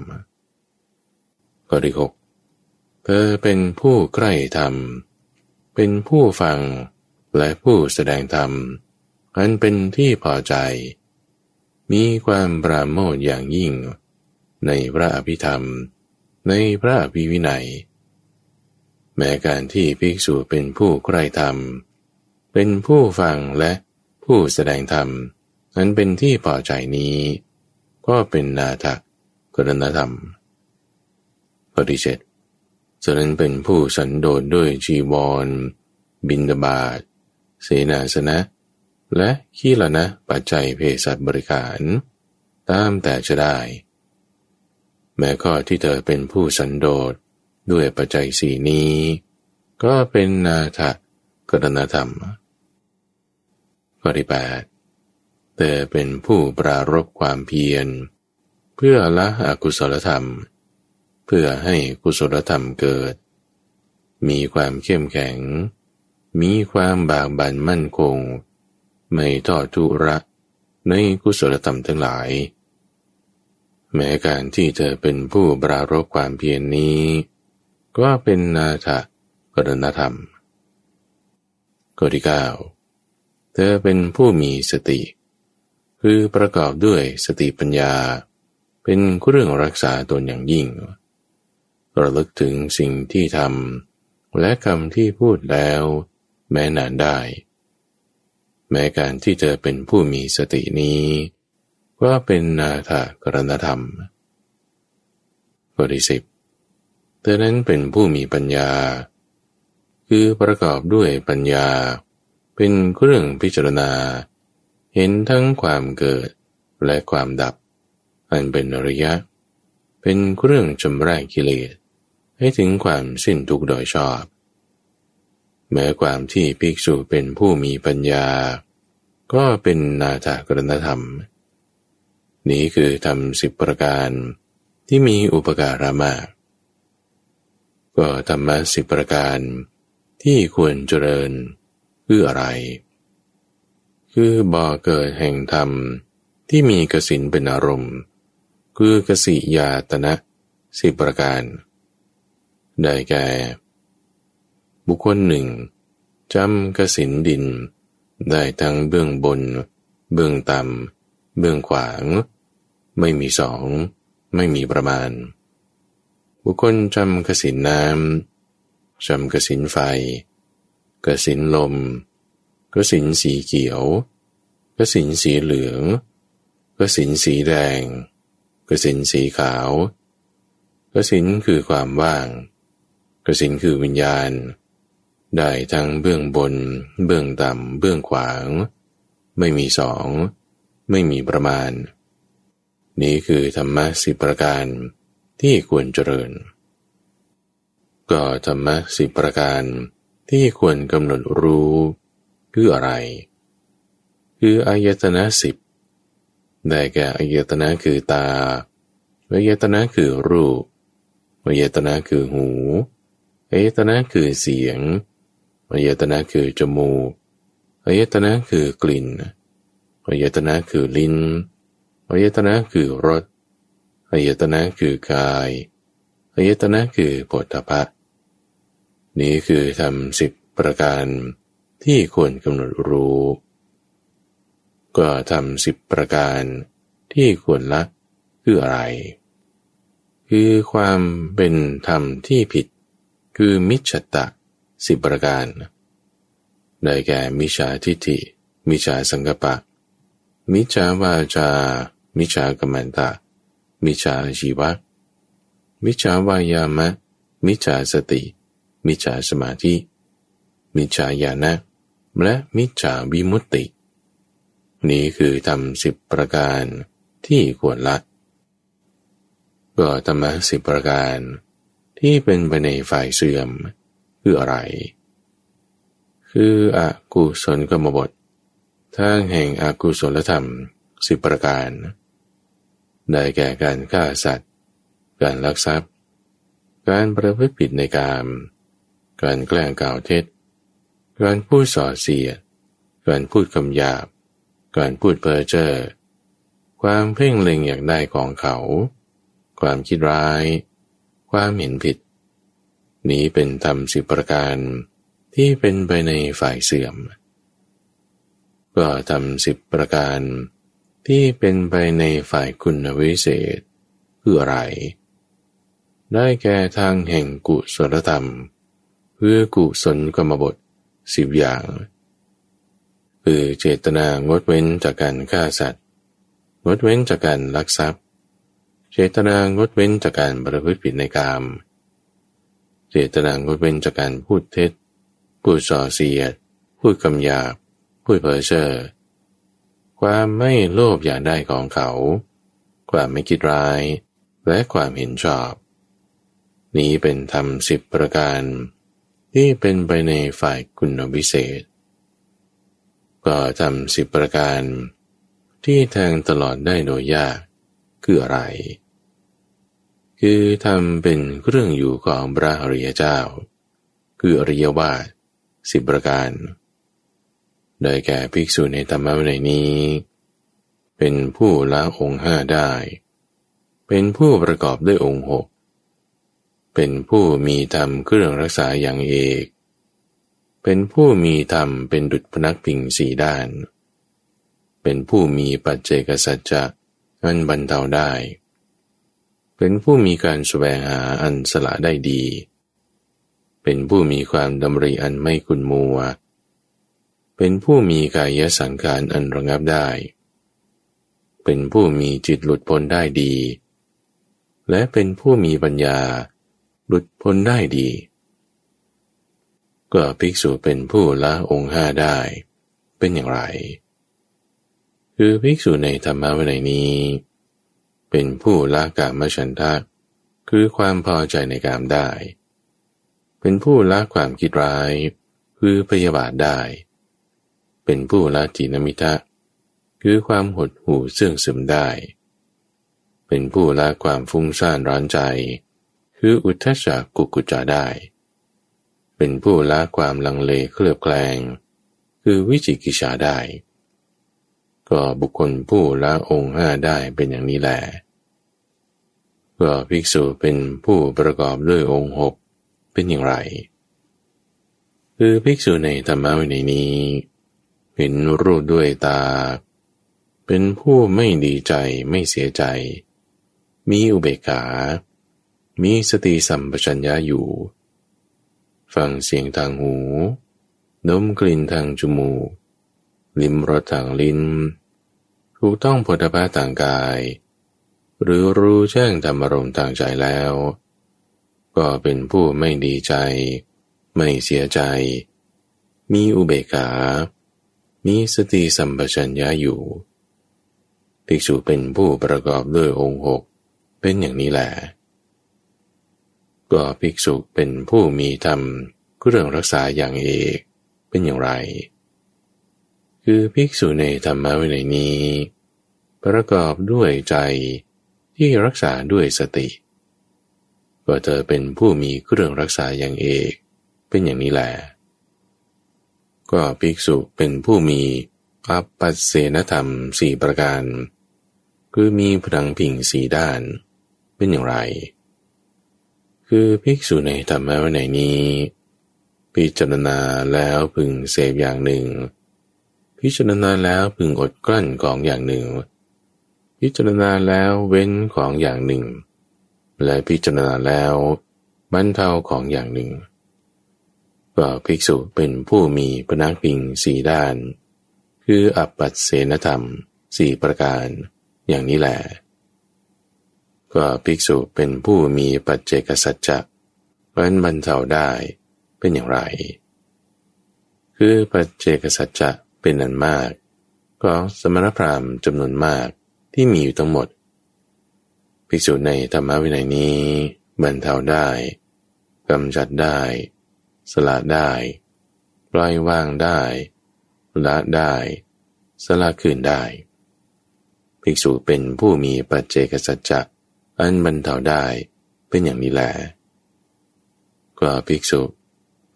ข้อที่หกเธอเป็นผู้ใกล้ธรรม เป็นผู้ฟัง และผู้แสดงธรรม อันเป็นที่พอใจ มีความปราโมทอย่างยิ่ง ในพระอภิธรรม ในพระอภิวินัย แม้การที่ภิกษุเป็นผู้ใคร่ธรรม เป็นผู้ฟังและผู้แสดงธรรมนั้นเป็นที่พอใจนี้ ก็เป็นนาถกรณธรรมปฏิเสธฉะนั้นเป็นผู้สันโดษด้วยจีวร บินดาบาต เสนาสนะ และขี้ละนะ ปัจจัยเพศัตบริการ ตามแต่จะได้ แม้ข้อที่เธอเป็นผู้สันโดษด้วยปัจจัยสีนี้ ก็เป็นนาถกรณธรรมข้อที่แปดเธอเป็นผู้ปรารบความเพียร เพื่อละอกุศลธรรม เพื่อให้กุศลธรรมเกิด มีความเข้มแข็ง มีความบากบั่นมั่นคง ไม่ทอดทุระในกุศลธรรมทั้งหลาย แม้การที่เธอเป็นผู้ปรารบความเพียรนนี้ ก็เป็นนาถกรณธรรมข้อที่เก้าเธอเป็นผู้มีสติ คือประกอบด้วยสติปัญญา เป็นเรื่องรักษาตนอย่างยิ่ง ระลึกถึงสิ่งที่ทำและคำที่พูดแล้ว แม้นานได้ แม้การที่เธอเป็นผู้มีสตินี้ก็เป็นนาถกรณธรรมบทที่สิบเธอนั้นเป็นผู้มีปัญญา คือประกอบด้วยปัญญา เป็นเครื่องพิจารณา เห็นทั้งความเกิดและความดับ อันเป็นอริยะ เป็นเครื่องจำแรกกิเลสให้ถึงความสิ้นทุกโดยชอบ แม้ความที่ภิกษุเป็นผู้มีปัญญา ก็เป็นนาถกรณธรรม นี้คือทำสิบประการที่มีอุปการะมาก ก็ธรรมะสิบประการที่ควรเจริญคืออะไร คือบ่อเกิดแห่งธรรมที่มีกสินเป็นอารมณ์ คือกสิยาตนะสิบประการ ได้แก่ บุคคลหนึ่งจำกสินดิน ได้ทั้งเบื้องบน เบื้องต่ำ เบื้องขวาง ไม่มีสอง ไม่มีประมาณ บุคคลจำกสินน้ำจำกสินไฟกสินลมกสินสีเขียวกสินสีเหลืองกสินสีแดงกสินสีขาวกสินคือความว่างกสินคือวิญญาณ ได้ทั้งเบื้องบน เบื้องต่ำเบื้องขวาง ไม่มีสอง ไม่มีประมาณ นี้คือธรรมะสิบประการที่ควรเจริญ ก็ธรรมะสิบประการที่ควรกำหนดรู้คืออะไร คืออายตนะสิบได้แก่อายตนะคือตาอายตนะคือรูปอายตนะคือหูอายตนะคือเสียง อายตนะคือจมูกอายตนะคือกลิ่นอายตนะคือลิ้นอายตนะคือรสอายตนะคือกายอายตนะคือปฐพะนี้คือทำสิบประการที่ควรกำหนดรู้ ก็ทำสิบประการที่ควรละคืออะไร คือความเป็นธรรมที่ผิด คือมิจฉตะ สิบประการ ได้แก่มิจฉาทิฏฐิ มิจฉาสังกปะ มิจฉาวาจา มิจฉากรรมันตะ มิจฉาชีวะ มิจฉาวายามะ มิจฉาสติ มิจฉาสมาธิ มิจฉาญาณะและมิจฉาวิมุตติ นี้คือทำสิบประการที่ควรละก็ธรรมะสิบประการที่เป็นไปในฝ่ายเสื่อม คืออะไร คืออกุศลกรรมบททางแห่งอากุศลธรรมสิบประการ ได้แก่การฆ่าสัตว์ การลักทรัพย์ การประพฤติผิดในการการแกล้งกล่าวเท็จ การพูดส่อเสียด การพูดคำหยาบ การพูดเพ้อเจ้อ ความเพ่งเล็งอยากได้ของเขา ความคิดร้าย ความเห็นผิด นี้เป็นธรรมสิบประการที่เป็นไปในฝ่ายเสื่อม ก็ทำสิบประการที่เป็นไปในฝ่ายคุณวิเศษคืออะไร ได้แก่ทางแห่งกุศลธรรม เพื่อกุศลกรรมบทสิบอย่างคือเจตนางดเว้นจากการฆ่าสัตว์งดเว้นจากการลักทรัพย์ เจตนางดเว้นจากการประพฤติผิดในกามเจตนางดเว้นจากการพูดเท็จ พูดส่อเสียด พูดคำหยาบ พูดเพ้อเจ้อความไม่โลภอยากได้ของเขา ความไม่คิดร้าย และความเห็นชอบ นี้เป็นธรรมสิบประการ ที่เป็นไปในฝ่ายคุณวิเศษ ก็ทำสิบประการ ที่แทงตลอดได้โดยยากคืออะไร คือทำเป็นเครื่องอยู่ของพระอริยเจ้า คืออริยวาสสิบประการโดยแก่ภิกษุในธรรมวินัยนี้ เป็นผู้ละองค์ห้าได้ เป็นผู้ประกอบด้วยองค์หกเป็นผู้มีธรรมเครื่องรักษาอย่างเอก เป็นผู้มีธรรมเป็นดุจพนักพิงสี่ด้าน เป็นผู้มีปัจเจกสัจจะอันบรรเทาได้เเป็นผู้มีการแสวงหาอันสละได้ดี เป็นผู้มีความดำริอันไม่คุณมัว เป็นผู้มีกายสังขารอันระงับได้ เป็นผู้มีจิตหลุดพ้นได้ดี และเป็นผู้มีปัญญาหลุดพ้นได้ดีก็ภิกษุเป็นผู้ละองค์ห้าได้ เป็นอย่างไร คือภิกษุในธรรมะวินัยนี้ เป็นผู้ละกามฉันทะคือความพอใจในกามได้ เป็นผู้ละความคิดร้าย คือพยาบาทได้ เป็นผู้ละจินมิทะคือความหดหู่เสื่องซึมได้ เป็นผู้ละความฟุ้งซ่านร้อนใจ คืออุทธจักกุกุจาได้ เป็นผู้ละความลังเลเคลือบแคลง คือวิจิกิจฉาได้ ก็บุคคลผู้ละองค์ห้าได้เป็นอย่างนี้แหละ ก็ภิกษุเป็นผู้ประกอบด้วยองค์หกเป็นอย่างไร คือภิกษุในธรรมะวินัยนี้ เห็นรูปด้วยตา เป็นผู้ไม่ดีใจไม่เสียใจ มีอุเบกขา มีสติสัมปชัญญะอยู่ ฟังเสียงทางหูดมกลิ่นทางจมูก ลิ้มรสทางลิ้น ถูกต้องผลพาต่างกาย หรือรู้แจ้งธรรมอารมณ์ต่างใจแล้ว ก็เป็นผู้ไม่ดีใจ ไม่เสียใจ มีอุเบกขา มีสติสัมปชัญญะอยู่ภิกษุเป็นผู้ประกอบด้วยองค์หกเป็นอย่างนี้แหละก็ภิกษุเป็นผู้มีธรรมเรื่องรักษาอย่างเอกเป็นอย่างไร คือภิกษุในธรรมะวินัยนี้ ประกอบด้วยใจ ที่รักษาด้วยสติก็เธอเป็นผู้มีเครื่องรักษาอย่างเอกเป็นอย่างนี้แหละก็ภิกษุเป็นผู้มีอัปปัสเสนธรรมสี่ประการ คือมีพลังผิงสีด้านเป็นอย่างไร คือภิกษุในธรรมะวินัยนี้ พิจารณาแล้วพึงเสพอย่างหนึ่ง พิจารณาแล้วพึงอดกลั้นของอย่างหนึ่ง พิจารณาแล้วเว้นของอย่างหนึ่ง และพิจารณาแล้วบรรเทาของอย่างหนึ่ง ก็ภิกษุเป็นผู้มีพนักพิงสี่ด้าน คืออัปปัสเสนธรรมสี่ประการอย่างนี้แหละก็ภิกษุเป็นผู้มีปัจเจกสัจจะพันบรรเทาได้เป็นอย่างไร คือปัจเจกสัจจะเป็นนันมาก ก็สมณพราหมณ์จำนวนมาก ที่มีอยู่ทั้งหมด ภิกษุในธรรมวินัยนี้บรรเทาได้กำจัดได้ สละได้ปล่อยวางได้ ละได้ สละคืนได้ ภิกษุเป็นผู้มีปัจเจกสัจจะอันบรรเทาได้เป็นอย่างนี้แหละก็ภิกษุ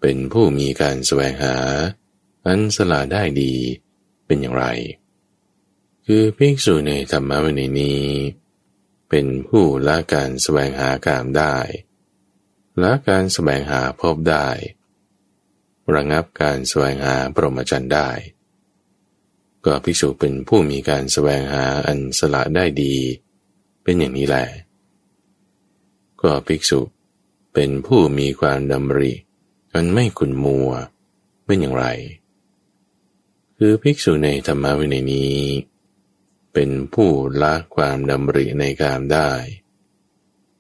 เป็นผู้มีการแสวงหา อันสละได้ดีเป็นอย่างไร คือภิกษุในธรรมะวินัยนี้ เป็นผู้ละการแสวงหากามได้ละการแสวงหาพบได้ ระงับการแสวงหาปรมจันได้ ก็ภิกษุเป็นผู้มีการแสวงหาอันสละได้ดี เป็นอย่างนี้แหละ ก็ภิกษุเป็นผู้มีความดำริอันไม่ขุนมัวเป็นอย่างไร คือภิกษุในธรรมวินัยนี้ เป็นผู้ละความดำริในกามได้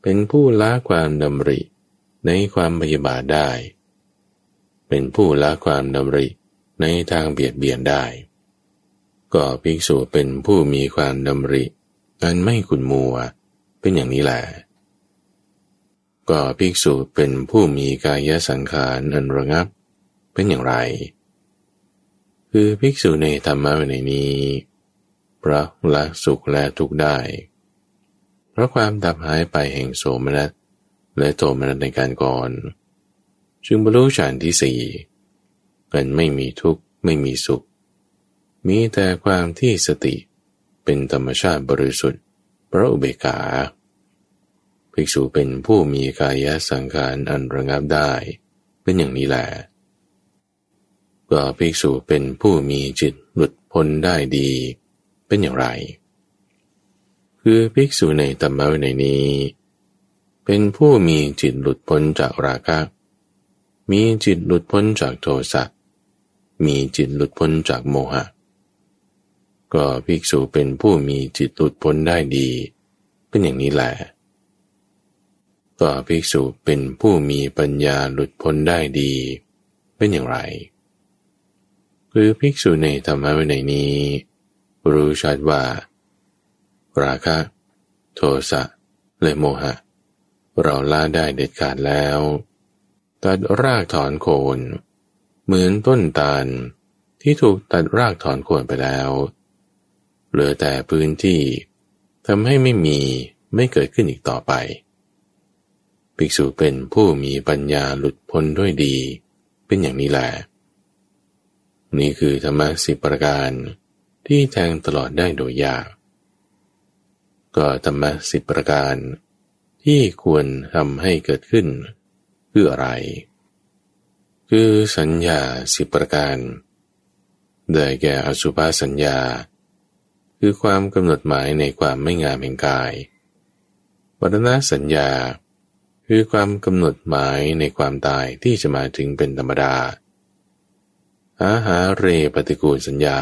เป็นผู้ละความดำริในความพยาบาทได้ เป็นผู้ละความดำริในทางเบียดเบียนได้ ก็ภิกษุเป็นผู้มีความดำริอันไม่ขุนมัว เป็นอย่างนี้แหละก็ภิกษุเป็นผู้มีกายสังขารอันระงับ เป็นอย่างไร คือภิกษุในธรรมะในนี้ ระละสุขและทุกข์ได้ เพราะความดับหายไปแห่งโสมนัสและโทมนัสในการก่อน จึงบรรลุฌานที่สี่กันไม่มีทุกข์ไม่มีสุข มีแต่ความที่สติเป็นธรรมชาติบริสุทธิ์พระอุเบกขาภิกษุเป็นผู้มีกายสังขารอันระงับได้เป็นอย่างนี้แหละก็ภิกษุเป็นผู้มีจิตหลุดพ้นได้ดี เป็นอย่างไร คือภิกษุในธรรมะในนี้ เป็นผู้มีจิตหลุดพ้นจากราคะ มีจิตหลุดพ้นจากโทสะ มีจิตหลุดพ้นจากโมหะ ก็ภิกษุเป็นผู้มีจิตหลุดพ้นได้ดี เป็นอย่างนี้แหละก็ภิกษุเป็นผู้มีปัญญาหลุดพ้นได้ดี เป็นอย่างไร คือภิกษุในธรรมะวินัยนี้ รู้ชัดว่า ราคะ โทสะและโมหะ เราละได้เด็ดขาดแล้ว ตัดรากถอนโคน เหมือนต้นตาลที่ถูกตัดรากถอนโคนไปแล้ว เหลือแต่พื้นที่ทำให้ไม่มีไม่เกิดขึ้นอีกต่อไป ภิกษุเป็นผู้มีปัญญาหลุดพ้นด้วยดี เป็นอย่างนี้แหละนี่คือธรรมะสิบประการ ที่แทงตลอดได้โดยยาก ก็ธรรมะสิบประการ ที่ควรทำให้เกิดขึ้น คืออะไร คือสัญญาสิบประการ ได้แก่อสุภาสัญญา คือความกำหนดหมายในความไม่งามแห่งกายวัฒนสัญญา คือความกำหนดหมายในความตายที่จะมาถึงเป็นธรรมดาอาหาเรปฏิกูลสัญญา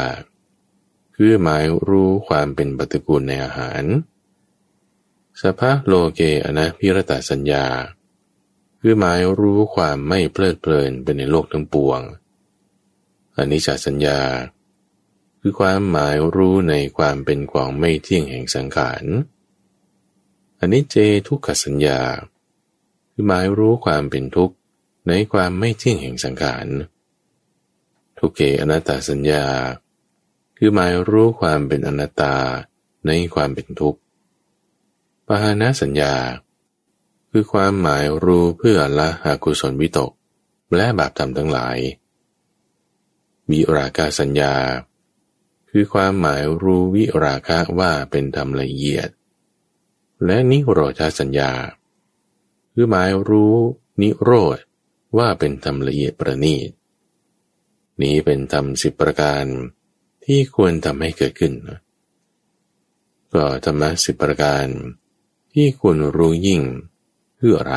คือหมายรู้ความเป็นปฏิกูลในอาหาร สภาโลเกอนะพิรตสัญญา คือหมายรู้ความไม่เพลิดเพลินเป็นในโลกทั้งปวง อันิจจสัญญา คือความหมายรู้ในความเป็นของไม่เที่ยงแห่งสังขารอันิจเจทุกขสัญญา คือหมายรู้ความเป็นทุกข์ในความไม่เที่ยงแห่งสังขารทุกเกอนัตตาสัญญา คือหมายรู้ความเป็นอนัตตาในความเป็นทุกข์ปหานะสัญญา คือความหมายรู้เพื่อละหากุศลวิตก และบาปธรรมทั้งหลายวิราคาสัญญา คือความหมายรู้วิราคะว่าเป็นธรรมละเอียด และนิโรธาสัญญา คือหมายรู้นิโรธว่าเป็นธรรมละเอียดประณีตนี้เป็นธรรมสิบประการ ที่ควรทำให้เกิดขึ้นก็ธรรมะสิบประการที่ควรรู้ยิ่งคืออะไร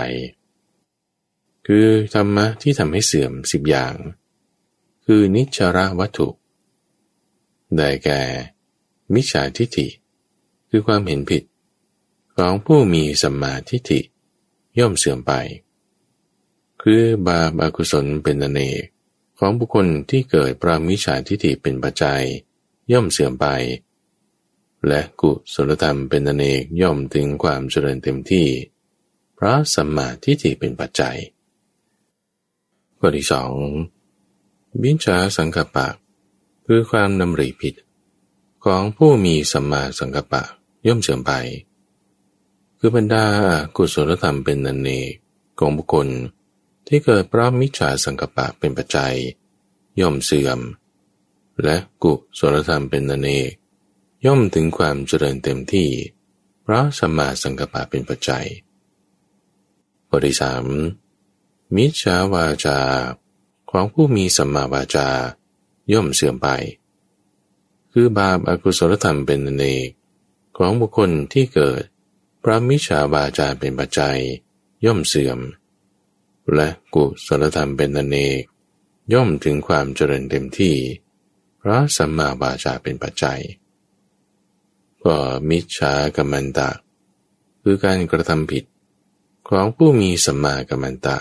คือธรรมะที่ทำให้เสื่อมสิบอย่าง คือนิจระวัตถุ ได้แก่ มิจฉาทิฏฐิ คือความเห็นผิด ของผู้มีสัมมาทิฏฐิย่อมเสื่อมไป คือบาปอากุศลเป็นอเนก ของบุคคลที่เกิดปรามิชาทิฏฐิเป็นปัจจัย ย่อมเสื่อมไป และกุศลธรรมเป็นอเนกย่อมถึงความเจริญเต็มที่เพราะสัมมาทิฏฐิเป็นปัจจัยข้อที่สองวิชาสังกปะ คือความนำริผิด ของผู้มีสัมมาสังกปะย่อมเสื่อมไป คือบรรดากุศลธรรมเป็นนันเนกของบุคคล ที่เกิดพราะมิจฉาสังกปะเป็นปัจจัย ย่อมเสื่อม และกุศลธรรมเป็นนันเนกย่อมถึงความเจริญเต็มที่เพราะสมาสังกปะเป็นปัจจัยบทที่สามมิจฉาวาจา ของผู้มีสัมมาวาจา ย่อมเสื่อมไป คือบาปอากุศลธรรมเป็นอเนกของบุคคลที่เกิด พระมิจฉาบาจาเป็นปัจจัย ย่อมเสื่อม และกุศลธรรมเป็นอเนกย่อมถึงความเจริญเต็มที่ เพราะสัมมาบาจาเป็นปัจจัย ก็มิจฉากรรมันตะ คือการกระทำผิด ของผู้มีสัมมากัมมันตะ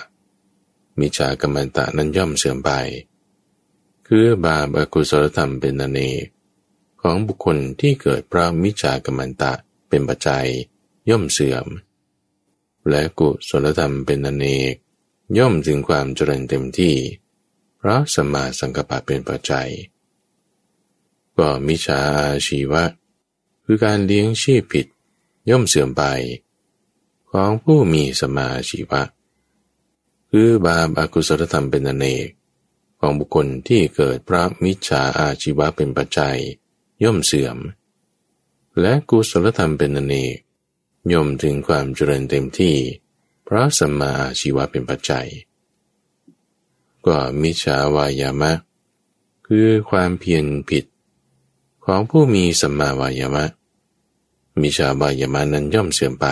มิจฉากรรมันตะนั้นย่อมเสื่อมไป คือบาปอกุศลธรรมเป็นอเนกของบุคคลที่เกิดเพราะมิจฉากรรมันตะเป็นปัจจัยย่อมเสื่อม และกุศลธรรมเป็นอเนก ย่อมถึงความเจริญเต็มที่ เพราะสมาสังกปะเป็นปัจจัย ก็มิจฉาอาชีวะ คือการเลี้ยงชีพผิด ย่อมเสื่อมไป ของผู้มีสมาชีวะ คือบาปอากุศลธรรมเป็นอเนก ของบุคคลที่เกิดพระมิจฉาอาชีวะเป็นปัจจัย ย่อมเสื่อม และกุศลธรรมเป็นอเนกย่อมถึงความเจริญเต็มที่เพราะสัมมาอาชีวะเป็นปัจจัย ก็มิจฉาวายามะ คือความเพียรผิด ของผู้มีสัมมาวายามะ มิจฉาวายามะนั้นย่อมเสื่อมไป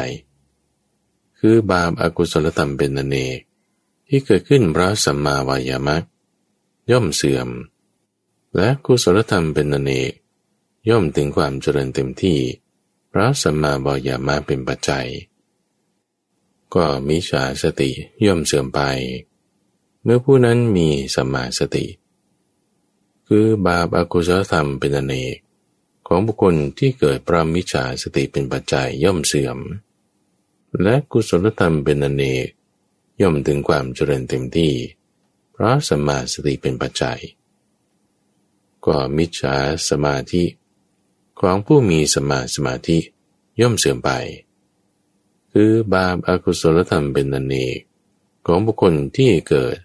คือบาปอากุศลธรรมเป็นอเนกที่เกิดขึ้นเพราะสัมมาวายามะ ย่อมเสื่อม และกุศลธรรมเป็นอเนกย่อมถึงความเจริญเต็มที่ เพราะสัมมาบอยามาเป็นปัจจัย ก็มิจฉาสติย่อมเสื่อมไป เมื่อผู้นั้นมีสัมมาสติ คือบาปอากุศลธรรมเป็นอเนกของบุคคลที่เกิดปรามิจฉาสติเป็นปัจจัยย่อมเสื่อม และกุศลธรรมเป็นอเนกย่อมถึงความเจริญเต็มที่ เพราะสัมมาสติเป็นปัจจัย ก็มิจฉาสมาธิ ของผู้มีสมาสมาธิย่อมเสื่อมไป คือบาปอากุศลธรรมเป็นนันเอกของบุคคลที่เกิด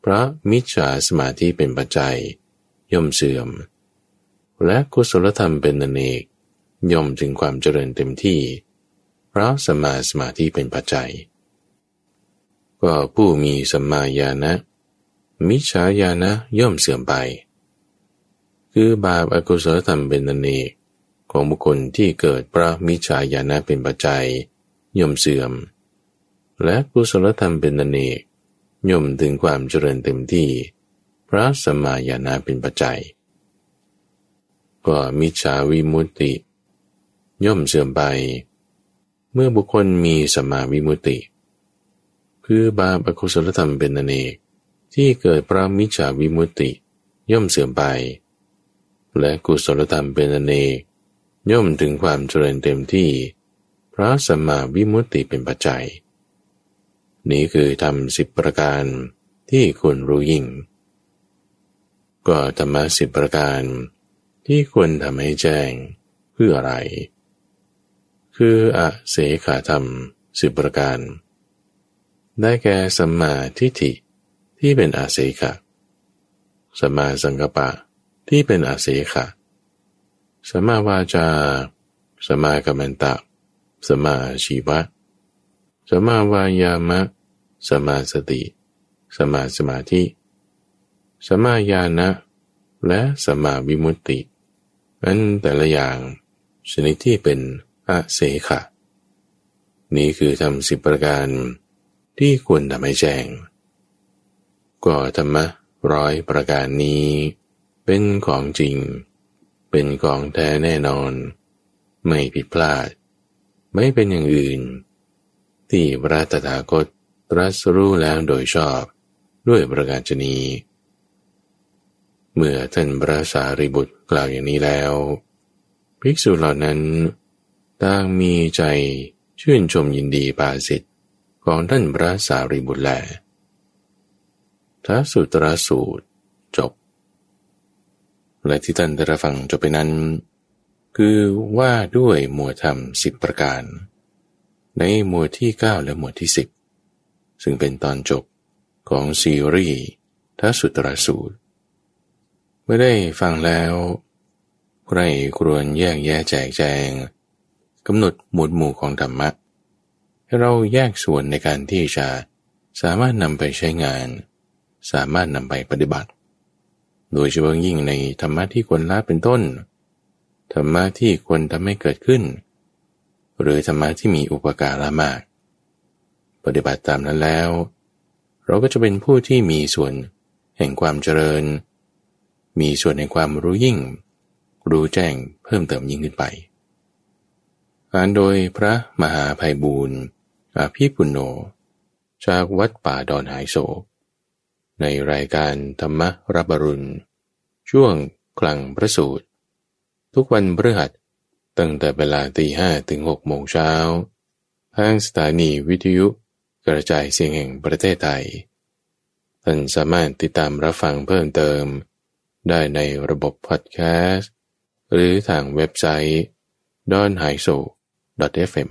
เพราะมิจฉาสมาธิเป็นปัจจัย ย่อมเสื่อม และกุศลธรรมเป็นนันเอกย่อมถึงความเจริญเต็มที่ เพราะสมาสมาธิเป็นปัจจัย ก็ผู้มีสัมมาญาณะมิจฉาญาณะย่อมเสื่อมไป คือบาปอากุศลธรรมเป็นนันเอกของบุคคลที่เกิดพระมิจฉาญาณะเป็นปัจจัย ย่อมเสื่อม และกุศลธรรมเป็นนเนกย่อมถึงความเจริญเต็มที่ พระสมาญาณเป็นปัจจัย ก็มิจฉาวิมุตติ ย่อมเสื่อมไป เมื่อบุคคลมีสมาวิมุตติ คือบาปอกุศลธรรมเป็นนเนกที่เกิดพระมิจฉาวิมุตติ ย่อมเสื่อมไป และกุศลธรรมเป็นนเนกย่อมถึงความเจริญเต็มที่ พระสัมมาวิมุตติเป็นปัจจัย นี้คือทำสิบประการที่ควรรู้ยิ่ง ก็ธรรมะสิบประการที่ควรทำให้แจ้งเพื่ออะไร คืออะเสขาธรรมสิบประการ ได้แก่สัมมาทิฏฐิที่เป็นอาเสขะสัมมาสังกปะที่เป็นอาเสขะสัมมาวาจาสัมากรรมตะ สมาชีวะ สมาวายามะ สมาสติ สมาสมาธิ สมาญาณะ และสมาวิมุตติอันแต่ละอย่างชนิดที่เป็นอาเสขะ นี้คือทำสิบประการที่ควรทำให้แจ้งก็ธรรมะร้อยประการนี้ เป็นของจริง เป็นของแท้แน่นอน ไม่ผิดพลาด ไม่เป็นอย่างอื่น ที่พระตถาคตตรัสรู้แล้วโดยชอบด้วยประการชนีเมื่อท่านพระสารีบุตรกล่าวอย่างนี้แล้ว ภิกษุเหล่านั้นต่างมีใจชื่นชมยินดีปาสิทธิ์ของท่านพระสารีบุตรแลท้าสุตรสูตรจบ และที่ท่านได้รับฟังจบไปนั้น คือว่าด้วยหมวดธรรมสิบประการ ในหมวดที่ 9 และหมวดที่ 10 ซึ่งเป็นตอนจบของซีรีส์ทัสุตรสูตร เมื่อได้ฟังแล้วใครครวรแยกแยะแจกแจงกำหนดหมวดหมู่ของธรรมะให้เราแยกส่วนในการที่จะสามารถนำไปใช้งาน สามารถนำไปปฏิบัติ โดยเฉพาะยิ่งในธรรมะที่ควรละเป็นต้น ธรรมะที่ควรทำให้เกิดขึ้น หรือธรรมะที่มีอุปการะมาก ปฏิบัติตามนั้นแล้ว เราก็จะเป็นผู้ที่มีส่วนแห่งความเจริญ มีส่วนแห่งความรู้ยิ่ง รู้แจ้งเพิ่มเติมยิ่งขึ้นไปอ่านโดยพระมหาภัยบูรณ์อาภีปุณโญจากวัดป่าดอนหายโศก ในรายการธรรมรับบรุณ ช่วงกลางพระสูตร ทุกวันพฤหัสตั้งแต่เวลาตีห้ถึงหกโมงเช้าทางสถานีวิทยุกระจายเสียงแห่งประเทศไทย ท่านสามารถติดตามรับฟังเพิ่มเติม ได้ในระบบพอดแคสต์ หรือทางเว็บไซต์ d o n h a i s o fm